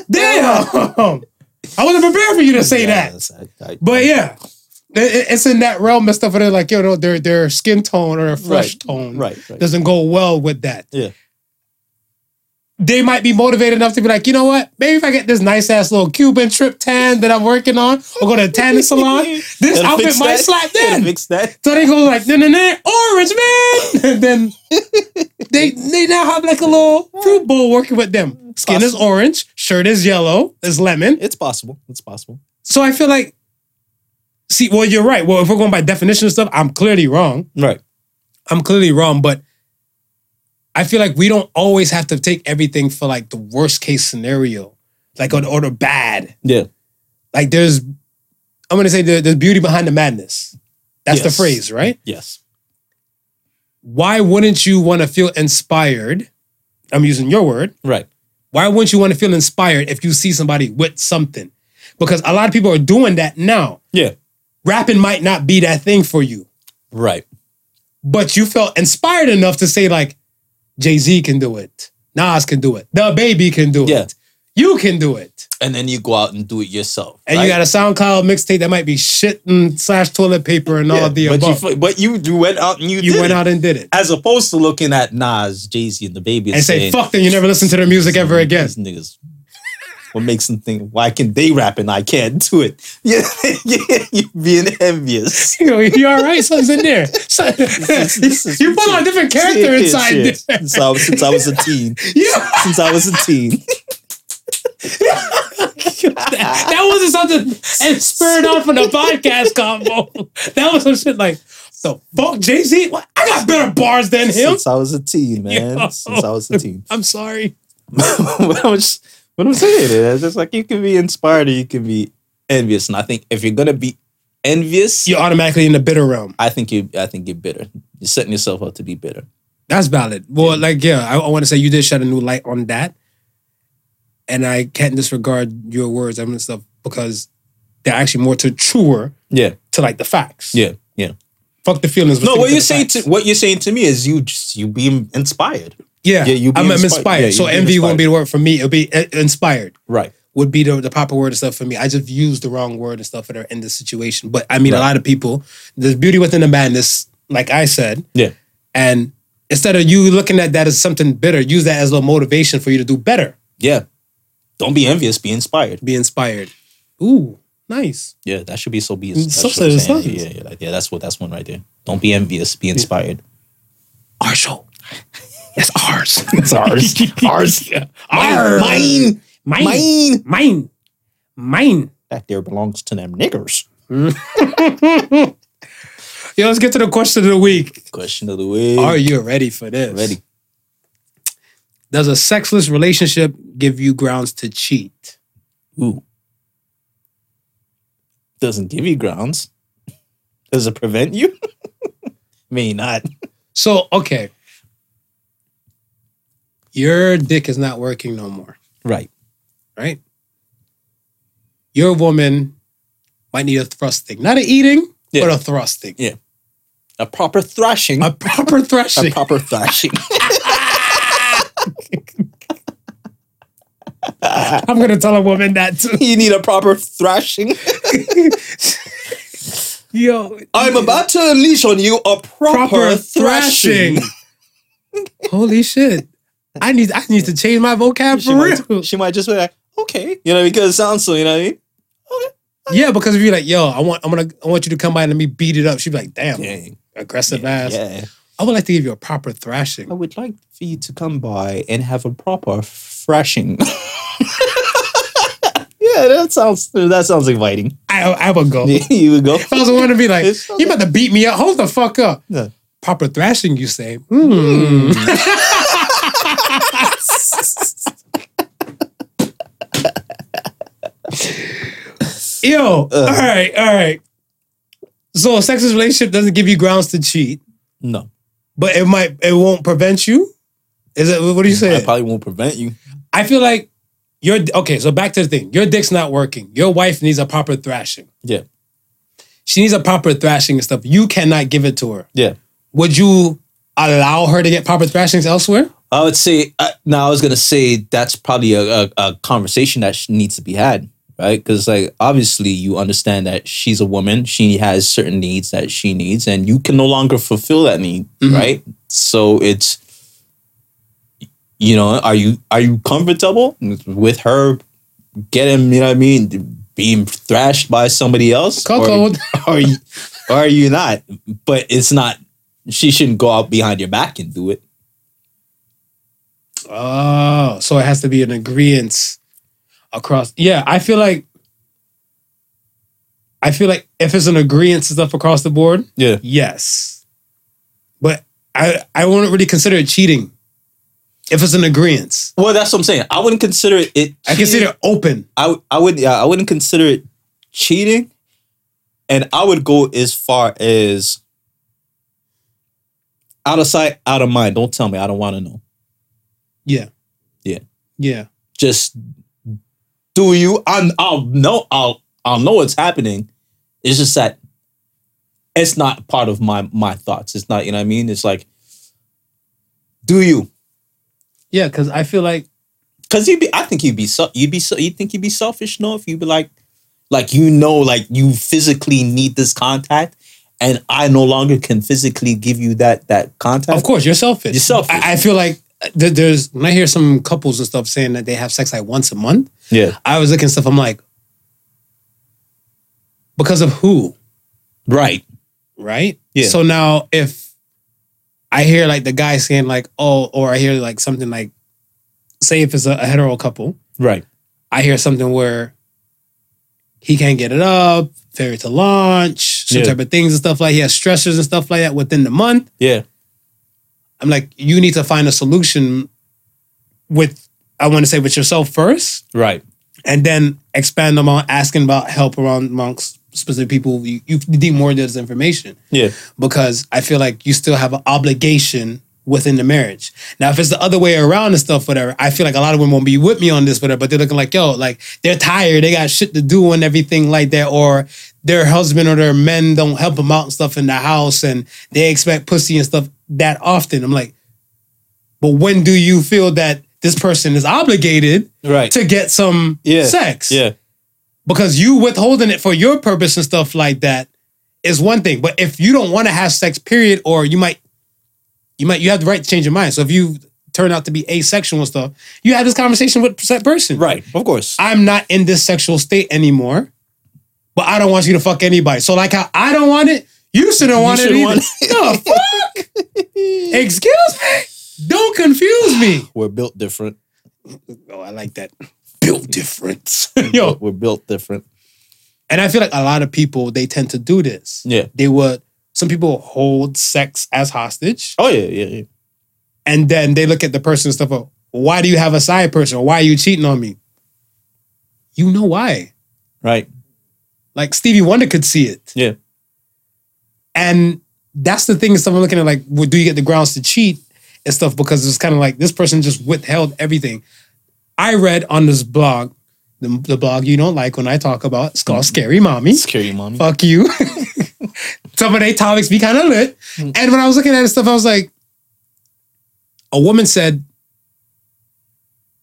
Damn. I wasn't prepared for you to say that. I- I- But yeah. it- it- It's in that realm and stuff where they're like, you know, their their skin tone or their flesh Right, tone right, right. doesn't go well with that. Yeah. They might be motivated enough to be like, you know what? Maybe if I get this nice ass little Cuban trip tan that I'm working on, or go to a tanning salon, this It'll outfit might that. slap in. Fix that. So they go like, nah, nah, nah, orange man. And then they they now have like a little fruit bowl working with them. Skin is orange, shirt is yellow, is lemon. It's possible. It's possible. So I feel like, see, well, you're right. Well, if we're going by definition and stuff, I'm clearly wrong. Right. I'm clearly wrong, but I feel like we don't always have to take everything for like the worst case scenario, like or, or the bad. Yeah. Like there's, I'm gonna say there, there's beauty behind the madness. That's the phrase, right? Yes. Why wouldn't you want to feel inspired? I'm using your word Right. Why wouldn't you want to feel inspired if you see somebody with something? Because a lot of people are doing that now. Yeah. Rapping might not be that thing for you, Right. but you felt inspired enough to say like, Jay Z can do it, Nas can do it, DaBaby can do Yeah. it, you can do it. And then you go out and do it yourself. And right? you got a SoundCloud mixtape that might be shit and slash toilet paper and all of the but above. you, but you you went out and you, You went it. out and did it. as opposed to looking at Nas, Jay Z, and DaBaby And say, saying, fuck them, you never listen to their music ever again. These niggas. What makes them think? Why can they rap and I can't do it? Yeah, yeah, you being envious. You know, you all right? Something's in there. So- you put on a different character inside there. Since I, was, since I was a teen. Yeah. Since I was a teen. that wasn't something and spurred on from the podcast combo. That was some shit like, the fuck, Jay Z? I got better bars than him. Since I was a teen, man. Yo. Since I was a teen. I'm sorry. I'm just- what I'm saying is, it's just like you can be inspired or you can be envious. And I think if you're gonna be envious, You're automatically in the bitter realm. I think you I think you're bitter. You're setting yourself up to be bitter. That's valid. Well, like, yeah, I, I want to say you did shed a new light on that. And I can't disregard your words and stuff because they're actually more to truer Yeah. to like the facts. Yeah. Yeah. Fuck the feelings. No, what you're saying facts. to what you're saying to me is you just you being inspired. Yeah, Yeah, you be I'm, I'm inspired. inspired. Yeah, so envy won't be the word for me. It'll be uh, inspired. Right. Would be the, the proper word and stuff for me. I just used the wrong word and stuff that are in this situation. But I mean, a lot of people, there's beauty within the madness, like I said. Yeah. And instead of you looking at that as something bitter, use that as a motivation for you to do better. Yeah. Don't be envious, be inspired. Be inspired. Ooh, nice. Yeah, that should be so be So that's what said I'm it saying. sounds. Yeah, yeah, yeah, that's what that's one right there. Don't be envious, be inspired. Our show. It's ours. It's ours. ours. Ours. Mine. Mine. Mine. Mine. Mine. That there belongs to them niggers. Yo, let's get to the question of the week. Question of the week. Are you ready for this? ready? Does a sexless relationship give you grounds to cheat? Ooh. Doesn't give you grounds. Does it prevent you? May not. So, okay. Your dick is not working no more, Right. right? Your woman might need a thrusting. Not a eating, Yeah. but a thrusting. Yeah. A proper thrashing. A proper thrashing. A proper thrashing. I'm going to tell a woman that too. you need a proper thrashing. Yo, I'm about to unleash on you a proper, proper thrashing. thrashing. Holy shit. I need I need to change my vocab She for real. might, she might just be like, okay, you know, because it sounds so, you know what I mean? Okay. Yeah, because if you're like, yo, I want I'm gonna I want you to come by and let me beat it up, she'd be like, damn, Dang. aggressive ass. Yeah. I would like to give you a proper thrashing. I would like for you to come by and have a proper thrashing. yeah, that sounds that sounds inviting. I I would go. you would go. If I was one to be like, you about to beat me up, hold the fuck up. Yeah. Proper thrashing, you say. Hmm. Yo, all uh. right, all right. So a sexist relationship doesn't give you grounds to cheat, No, but it might it won't prevent you. Is it what do you say? I probably won't prevent you. I feel like your okay, so back to the thing. Your dick's not working. Your wife needs a proper thrashing. Yeah, She needs a proper thrashing and stuff. You cannot give it to her. yeah. Would you allow her to get proper thrashings elsewhere? I would say. Uh, now, I was gonna say that's probably a, a, a conversation that needs to be had, right? Because like obviously you understand that she's a woman. She has certain needs that she needs, and you can no longer fulfill that need, Mhm. right? So it's, you know, are you are you comfortable with her getting, you know, what I mean, being thrashed by somebody else, Cuckold. or are you, or are you not? But it's not. She shouldn't go out behind your back and do it. Oh, so it has to be an agreement across. Yeah, I feel like I feel like if it's an agreement stuff across the board, Yeah. yes. But I I wouldn't really consider it cheating. If it's an agreement. Well, that's what I'm saying. I wouldn't consider it. it I consider it open. I would yeah I wouldn't consider it cheating, and I would go as far as out of sight, out of mind. Don't tell me. I don't want to know. Yeah. Yeah. Yeah. just do you. I'm, I'll know. I'll I'll know what's happening. It's just that it's not part of my my thoughts. It's not. You know what I mean? It's like, do you? Yeah, because I feel like Because you'd be. I think you'd be. So, you'd be. So, you think you'd be selfish? No, if you'd be like, like you know, like you physically need this contact, and I no longer can physically give you that that contact. Of course, you're selfish. You're selfish. I, I feel like there's when I hear some couples and stuff saying that they have sex like once a month. Yeah. I was looking at stuff. I'm like, because of who, Right. right? Yeah. So now if I hear like the guy saying like, oh, or I hear like something like, say if it's a, a hetero couple, Right. I hear something where he can't get it up, failure to launch, some Yeah. type of things and stuff like he has stressors and stuff like that within the month. Yeah. I'm like, you need to find a solution with, I want to say with yourself first, Right. and then expand them on asking about help around amongst specific people you, you need more of this information Yeah. because I feel like you still have an obligation within the marriage. Now, if it's the other way around and stuff, whatever, I feel like a lot of women won't be with me on this, whatever, but they're looking like, yo, like they're tired, they got shit to do and everything like that, or their husband or their men don't help them out and stuff in the house and they expect pussy and stuff that often. I'm like, but when do you feel that this person is obligated Right. to get some Yeah. sex? Yeah. because you withholding it for your purpose and stuff like that is one thing. But if you don't want to have sex, period, or you might, you might, you have the right to change your mind. So if you turn out to be asexual and stuff, you have this conversation with that person. Right. Of course. I'm not in this sexual state anymore, but I don't want you to fuck anybody. So like how I don't want it, you shouldn't want it either. want No, fuck. Excuse me. Don't confuse me. We're built different. Oh, I like that. Built different. Yo, We're built different. And I feel like a lot of people they tend to do this. Yeah. They would some people hold sex as hostage Oh yeah. Yeah. Yeah. and then they look at the person and stuff of why do you have a side person or why are you cheating on me? You know why. Right. Like Stevie Wonder could see it. Yeah. And that's the thing is someone looking at like, well, do you get the grounds to cheat and stuff? Because it's kind of like this person just withheld everything. I read on this blog, the, the blog you don't like when I talk about, it's called Scary Mommy. Scary mommy. fuck you. Some of their topics be kind of lit. Hmm. And when I was looking at this stuff, I was like, a woman said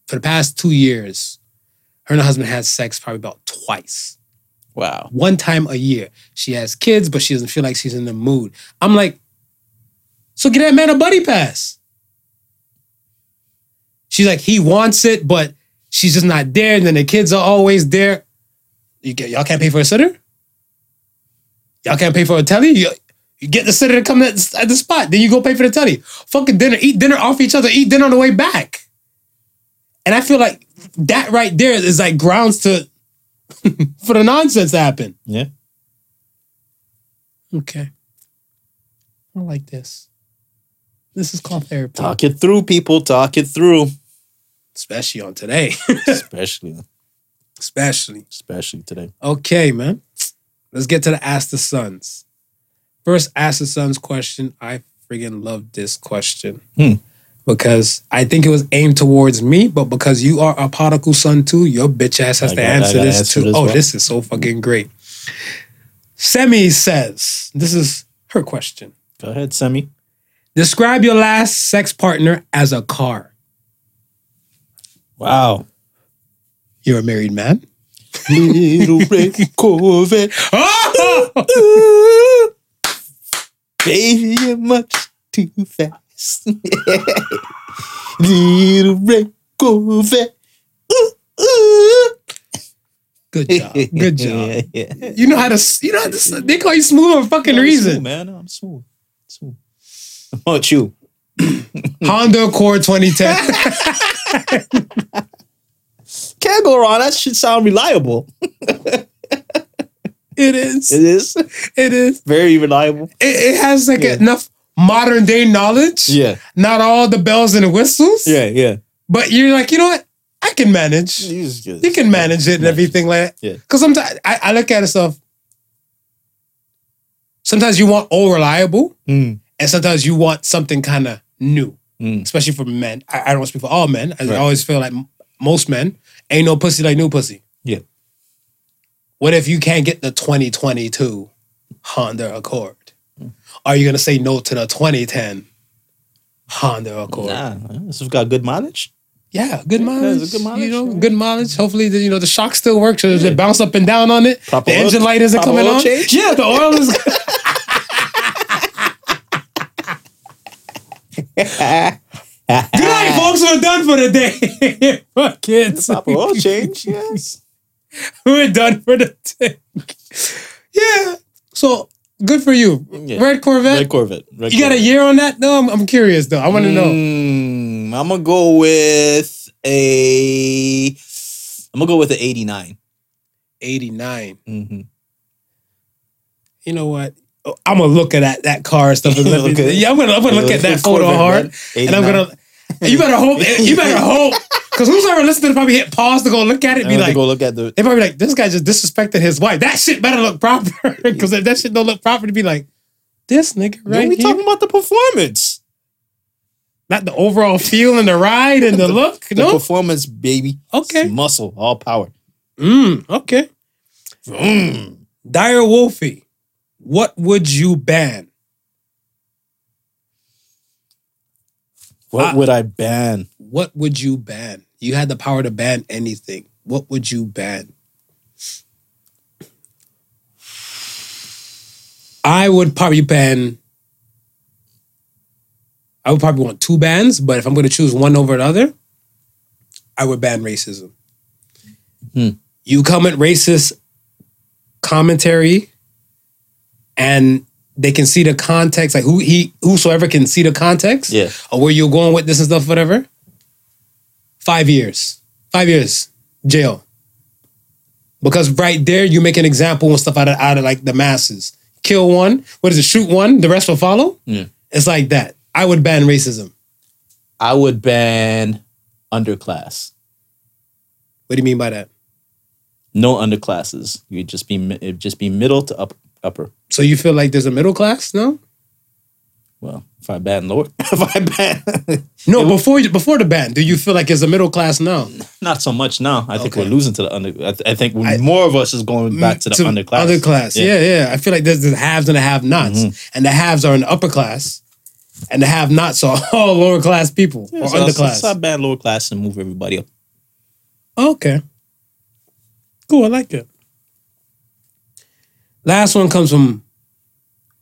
for the past two years, her and her husband had sex probably about twice. Wow. One time a year. She has kids, but she doesn't feel like she's in the mood. I'm like, so get that man a buddy pass. She's like, he wants it, but she's just not there. And then the kids are always there. You get, y'all can't pay for a sitter? Y'all can't pay for a telly? You, you get the sitter to come at, at the spot. Then you go pay for the telly. Fucking dinner. Eat dinner off each other. Eat dinner on the way back. And I feel like that right there is like grounds to for the nonsense to happen. Yeah. Okay. I like this. This is called therapy. Talk it through, people. Talk it through. Especially on today. especially, Especially. especially today. Okay, man. Let's get to the Ask the Sons. First Ask the Sons question. I friggin' love this question. Hmm. Because I think it was aimed towards me, but because you are a prodigal son too, your bitch ass has I to got- answer this answer too. this oh, one. this is so fucking great. Semi says, this is her question. Go ahead, Semi. Describe your last sex partner as a car. Wow. You're a married man. Little red Corvette. Oh! Baby, you're much too fast. Little red Corvette. Ooh, ooh. Good job. Good job. Yeah, yeah. You know how to. You know how to. They call you smooth for a fucking reason. smooth, man. I'm smooth. Smooth. How about you? Honda Accord 2010. Can't go wrong. That should sound reliable. it is. It is It is. very reliable. It, it has like enough modern day knowledge. Yeah. Not all the bells and the whistles. Yeah, yeah. But you're like, you know what? I can manage. You just You can manage it and Manage. everything like that. Yeah. Because sometimes I, I look at it stuff. Sometimes you want all reliable, Mm, and sometimes you want something kind of new. mm. especially for men. I, I don't speak for all men. I Right. always feel like most men, ain't no pussy like new pussy. Yeah. What if you can't get the 2022 Honda Accord? Are you gonna say no to the 2010 Honda Accord? Nah, this has got good mileage. Yeah, good mileage. it's good mileage, You know, yeah. good mileage. Hopefully, the, you know the shock still works. So it bounce up and down on it. Proper the oil- engine light isn't coming on. change? Yeah, the oil is. Good night, folks. We're done for the day. Fuck kids. Proper oil change. Yes. We're done for the day. Yeah. So good for you. Yeah. Red Corvette. Red Corvette. Red you got a year on that? No, I'm, I'm curious though. I want to know. Mm, I'm gonna go with a. I'm gonna go with an 89. 89. Mm-hmm. You know what? Oh, I'm gonna look at that that car and stuff. And me- Look at yeah, I'm gonna I'm gonna look at that photo hard, and I'm gonna. You better hope. You better hope, because who's ever listening to probably hit pause to go look at it. and Be like, go look at the. they probably be like, this guy just disrespected his wife. That shit better look proper, because if that shit don't look proper, to be like, this nigga right Right we here, talking about the performance. not the overall feel and the ride and the look. The no, performance, baby. Okay. It's muscle, all power. mm, okay. Mm. Dire Wolfie, what would you ban? What I- would I ban? What would you ban? You had the power to ban anything. What would you ban? I would probably ban. I would probably want two bans, but if I'm going to choose one over the other, I would ban racism. Hmm. You comment racist commentary, and they can see the context, like who he, whosoever can see the context, Yeah. or where you're going with this and stuff, whatever. Five years, five years jail, because right there you make an example and stuff out of out of like the masses. Kill one, what is it? Shoot one, the rest will follow. Yeah. It's like that. I would ban racism. I would ban underclass. What do you mean by that? No underclasses. You'd just be it'd just be middle to up, upper. So you feel like there's a middle class? No, Well, if I ban Lord, if I ban, no. Before before the ban, do you feel like there's a middle class now? not so much now. I think Okay. we're losing to the under. I, th- I think I- more of us is going back to the underclass. Underclass, yeah. yeah, I feel like there's the haves and the have-nots, Mm-hmm. and the haves are in the upper class, and the have-nots are all lower class people Yeah, or so, underclass. So I ban lower class and move everybody up. Okay. Cool, I like it. Last one comes from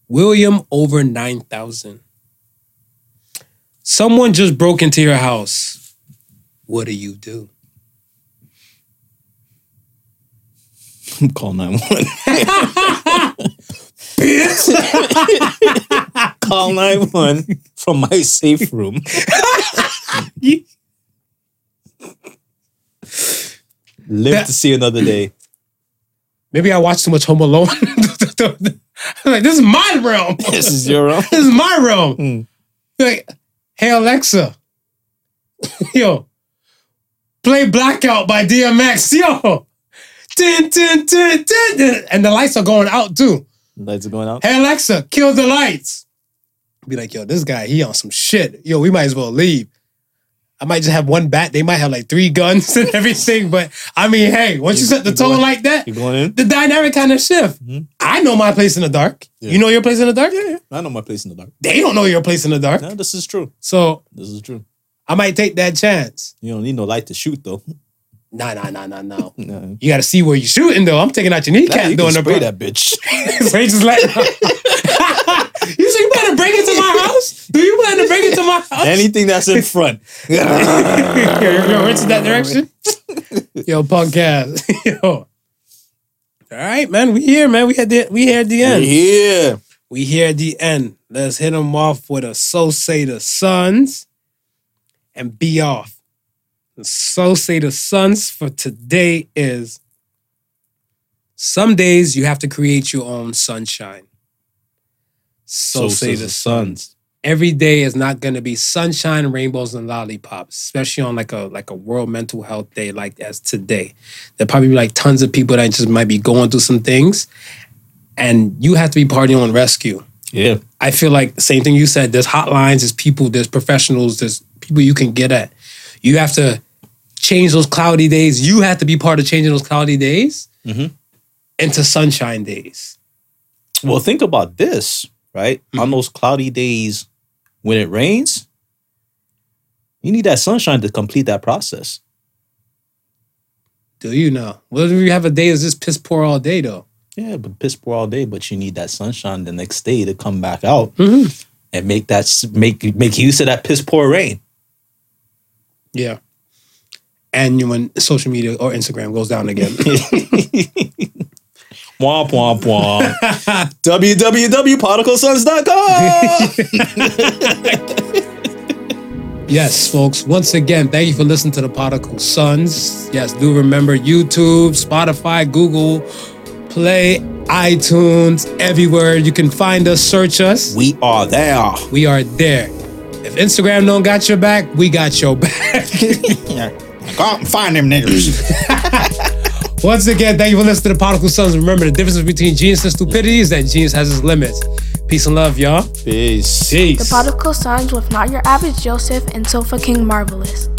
William over 9,000. Someone just broke into your house. What do you do? Call nine one. Call nine one from my safe room. Live That- to see another day. Maybe I watched too much Home Alone. I'm like, this is my realm. This is your own. this is my realm. Hmm. Like, hey Alexa, yo, play Blackout by DMX, yo. Tin, tin, tin, tin. And the lights are going out too. Lights are going out. Hey Alexa, kill the lights. Be like, yo, this guy, he on some shit. Yo, we might as well leave. I might just have one bat. They might have like three guns and everything. But I mean, hey, once you, You- set the tone going- like that, You going in? the dynamic kind of shift. Mhm. I know my place in the dark. Yeah. You know your place in the dark? Yeah, yeah, I know my place in the dark. They don't know your place in the dark. No, this is true. So This is true. I might take that chance. You don't need no light to shoot though. Nah, nah, nah, nah, nah. No. You got to see where you're shooting though. I'm taking out your kneecap Nah, you doing can the spray that bitch. so he just let. You say you plan to break into my house? Do you plan to break into my house? Anything that's in front. yo, it's in that direction. yo, punk ass. yo. All right, man. We here, man. We had the we here at the end. yeah. We here at the end. Let's hit them off with a so say the Sons and be off. The so say the Sons for today is some days you have to create your own sunshine. So, say the Sons. Every day is not gonna be sunshine, rainbows, and lollipops, especially on like a like a World Mental Health Day like as today. There'll probably be like tons of people that just might be going through some things, and you have to be party on rescue. Yeah. I feel like same thing you said. There's hotlines, there's people, there's professionals, there's people you can get at. You have to change those cloudy days. You have to be part of changing those cloudy days Mhm. into sunshine days. Well, think about this, right? Mm-hmm. On those cloudy days when it rains, you need that sunshine to complete that process. Do you know? What if you have a day that's just piss poor all day though? Yeah, but piss poor all day, but you need that sunshine the next day to come back out Mm-hmm. and make that make make use of that piss poor rain. Yeah. And when social media or Instagram goes down again. Womp womp womp. www.prodigalsons.com. yes, folks. Once again, thank you for listening to the Prodigal Sons. Yes, do remember YouTube, Spotify, Google, Play, iTunes, everywhere you can find us, search us. we are there. We are there. If Instagram don't got your back, we got your back. Yeah. Go out and find them niggers. Once again, thank you for listening to the Prodigal Sons. Remember, the difference between genius and stupidity is that genius has its limits. Peace and love, y'all. Peace. Peace. The Prodigal Sons with Not Your Average Joseph and Sofa King Marvelous.